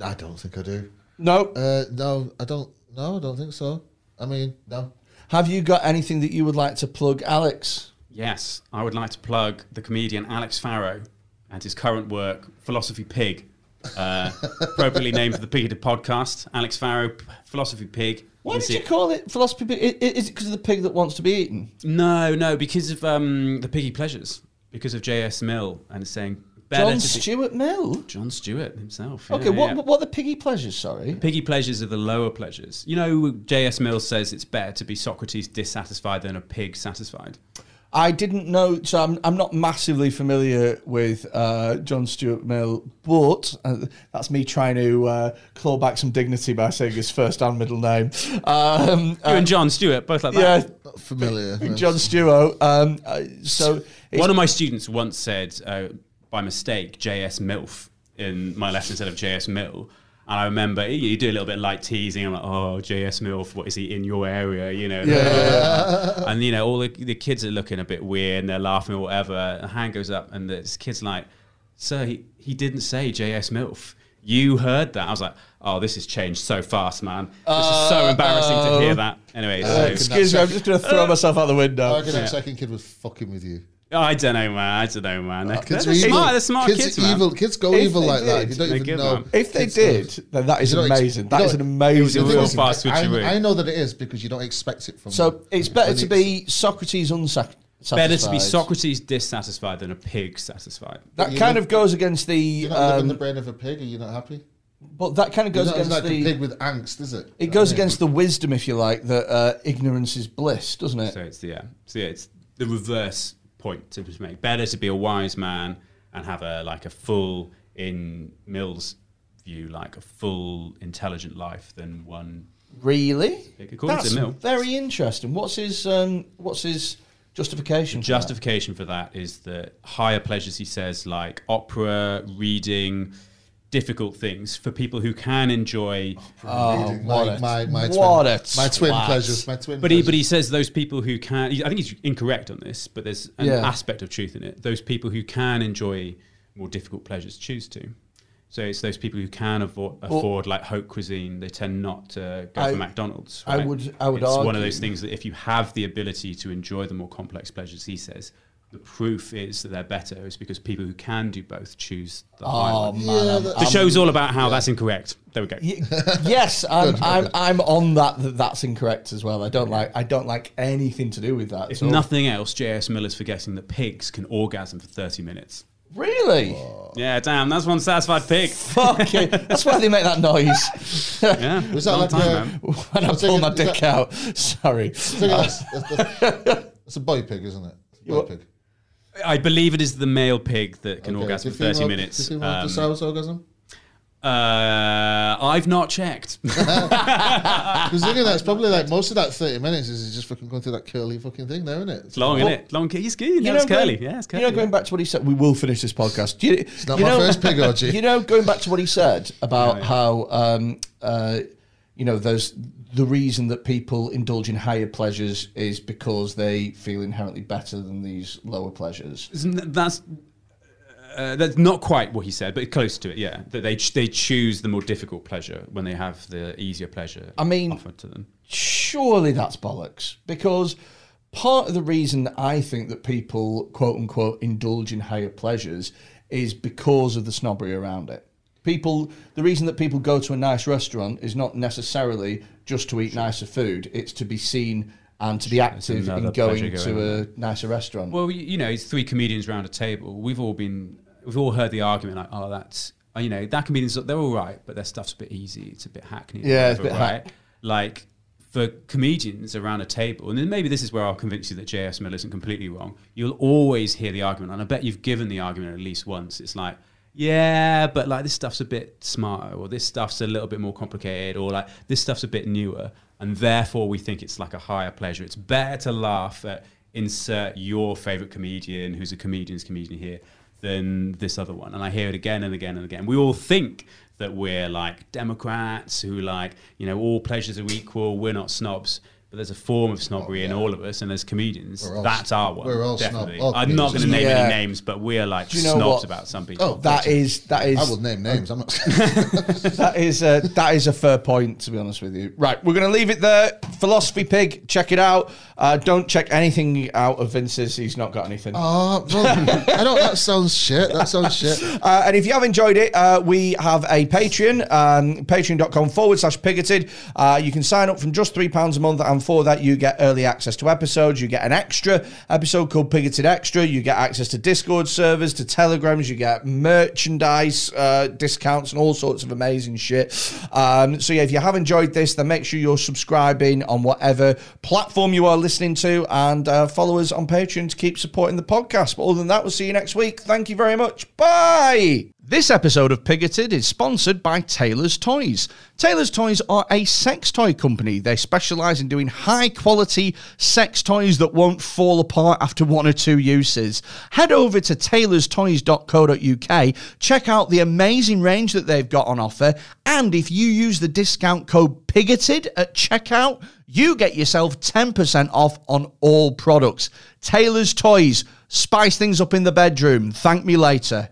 I don't think I do. No. Uh, no, I don't. No, I don't think so. I mean, no. Have you got anything that you would like to plug, Alex? Yes, I would like to plug the comedian Alex Farrow and his current work, Philosophy Pig, uh, [LAUGHS] appropriately named for the Pigoted podcast. Alex Farrow, Philosophy Pig. Why can did you call it philosophy pig? I- i- Is it because of the pig that wants to be eaten? No, no, because of um, the Piggy Pleasures, because of J.S. Mill, and saying better John to be- Stuart Mill. John Stewart himself. yeah, Okay, what yeah. what are the piggy pleasures? Sorry. Piggy pleasures are the lower pleasures. You know, J.S. Mill says it's better to be Socrates dissatisfied than a pig satisfied. I didn't know, so I'm, I'm not massively familiar with uh, John Stuart Mill, but uh, that's me trying to uh, claw back some dignity by saying his first and middle name. Um, You and John Stewart, both like that. yeah. Not familiar. John Stewart. Um, uh, so One of my students once said, uh, by mistake, J.S. MILF in my lesson instead of J.S. Mill. And I remember you- you do a little bit of light teasing. I'm like, oh, J.S. MILF, what is he in your area? You know, [LAUGHS] and you know, all the, the kids are looking a bit weird and they're laughing or whatever. A hand goes up, and this kid's like, "Sir, he, he didn't say J.S. MILF. You heard that?" I was like, "Oh, this has changed so fast, man. This is so uh, embarrassing to hear that." Anyway, so, excuse me, I'm just going to throw myself out the I window. reckon that second kid was fucking with you. I don't know, man. I don't know, man. They're, Kids they're evil. smart. They're smart kids, kids, man. evil. Kids go If evil they like that. You don't even good, know. man. If they Kids did, then that is You ex- amazing. you That don't- is an amazing. real fast I, switcheroo. I know that it is because you don't expect it from. So it's better to be Socrates unsatisfied. Better to be Socrates dissatisfied than a pig satisfied. That kind live- of goes against the. You're not living Um, the brain of a pig. Are you not happy? but that kind of goes not, against like a the. pig with angst, is it? It goes against the wisdom, if you like, that uh, ignorance is bliss, doesn't it? So it's yeah. So yeah, it's the reverse point to make. Better to be a wise man and have a like a full in Mill's view, like a full intelligent life than one. Really? According to Mill. very interesting. What's his um, What's his justification? for that? Justification for that is that higher pleasures, he says, like opera, reading, difficult things for people who can enjoy. Oh, oh Reading what my, a- my, my what twin, a my twin pleasures. My twin. But he, but he says those people who can. I think he's incorrect on this, but there's an Yeah. aspect of truth in it. Those people who can enjoy more difficult pleasures choose to. So it's those people who can avo- afford like haute cuisine. They tend not to go I- for McDonald's. I would- I would It's one of those things that if you have the ability to enjoy the more complex pleasures, he says, the proof is that they're better is because people who can do both choose the high Oh one. man, I'm- The I'm- show's all about how that's incorrect. There we go. Yes, [LAUGHS] I'm, I'm, I'm on that, that. That's incorrect as well. I don't like. I don't like anything to do with that. If nothing else, J.S. Miller's forgetting that pigs can orgasm for 30 minutes. Really? Yeah, damn, that's one satisfied pig. [LAUGHS] Fuck it. That's why they make that noise [LAUGHS] Yeah, Was that long like time, uh, a- when I pull my dick that- out. Sorry. So that's, that's, that's, that's a boy pig, isn't it? It's a boy pig. I believe it is the male pig that can Okay. orgasm Did for 30 female- minutes. Did female Um, the source orgasm? uh, I've not checked. [LAUGHS] Because thinking that it's probably like most of that thirty minutes is just fucking going through that curly fucking thing, there, isn't it? it's long, isn't it? Long, he's good. You know, it's curly. going, Yeah, it's you know, going back to what he said, we will finish this podcast. You, it's not my first pig orgy. [LAUGHS] You know, going back to what he said about Yeah, yeah. how, um, uh, you know, there's the reason that people indulge in higher pleasures is because they feel inherently better than these lower pleasures. Isn't That's uh, that's not quite what he said, but close to it. Yeah, that they ch- they choose the more difficult pleasure when they have the easier pleasure. I mean- offered to them. surely that's bollocks because part of the reason I think that people quote unquote indulge in higher pleasures is because of the snobbery around it. People, the reason that people go to a nice restaurant is not necessarily just to eat nicer food; it's to be seen and to be active in going pleasure to a nicer restaurant. Well, you you know, it's three comedians around a table. We've all been, we've all heard the argument like, oh, that's, uh, you know, that comedians, they're all right, but their stuff's a bit easy. It's a bit hackneyed. or Yeah, it's a whatever, bit hack- right. Like for comedians around a table, and then maybe this is where I'll convince you that J.S. Mill isn't completely wrong. You'll always hear the argument, and I bet you've given the argument at least once. It's like. Yeah, but like this stuff's a bit smarter, or this stuff's a little bit more complicated, or like this stuff's a bit newer, and therefore we think it's like a higher pleasure. It's better to laugh at insert your favorite comedian who's a comedian's comedian here than this other one. And I hear it again and again and again. We all think that we're like Democrats who like, you know, all pleasures are equal, we're not snobs. But there's a form of snobbery in all of us, and as comedians, all that's our one. we're all snob- definitely. all I'm not going to name Yeah. any names, but we're like you know snobs what? about some people. Oh, that is that is I will name names. I'm not. [LAUGHS] that is a, that is a fair point to be honest with you. Right, we're going to leave it there. Philosophy Pig, check it out. Uh, don't check anything out of Vince's. He's not got anything. oh, well, I don't. That sounds shit. That sounds shit. [LAUGHS] Uh, and if you have enjoyed it, uh, we have a Patreon, um, patreon.com forward slash pigoted. Uh, you can sign up from just £3 a month, and for that, you get early access to episodes. You get an extra episode called Pigoted Extra. You get access to Discord servers, to Telegrams. You get merchandise uh, discounts, and all sorts of amazing shit. Um, so, yeah, if you have enjoyed this, then make sure you're subscribing on whatever platform you are listening to and uh, follow us on Patreon to keep supporting the podcast. But other than that, we'll see you next week. Thank you very much. Bye. This episode of Pigoted is sponsored by Taylor's Toys. Taylor's Toys are a sex toy company. They specialize in doing high quality sex toys that won't fall apart after one or two uses. Head over to taylorstoys.co.uk, check out the amazing range that they've got on offer, and if you use the discount code PIGOTED at checkout, you get yourself 10% off on all products. Taylor's Toys, spice things up in the bedroom. Thank me later.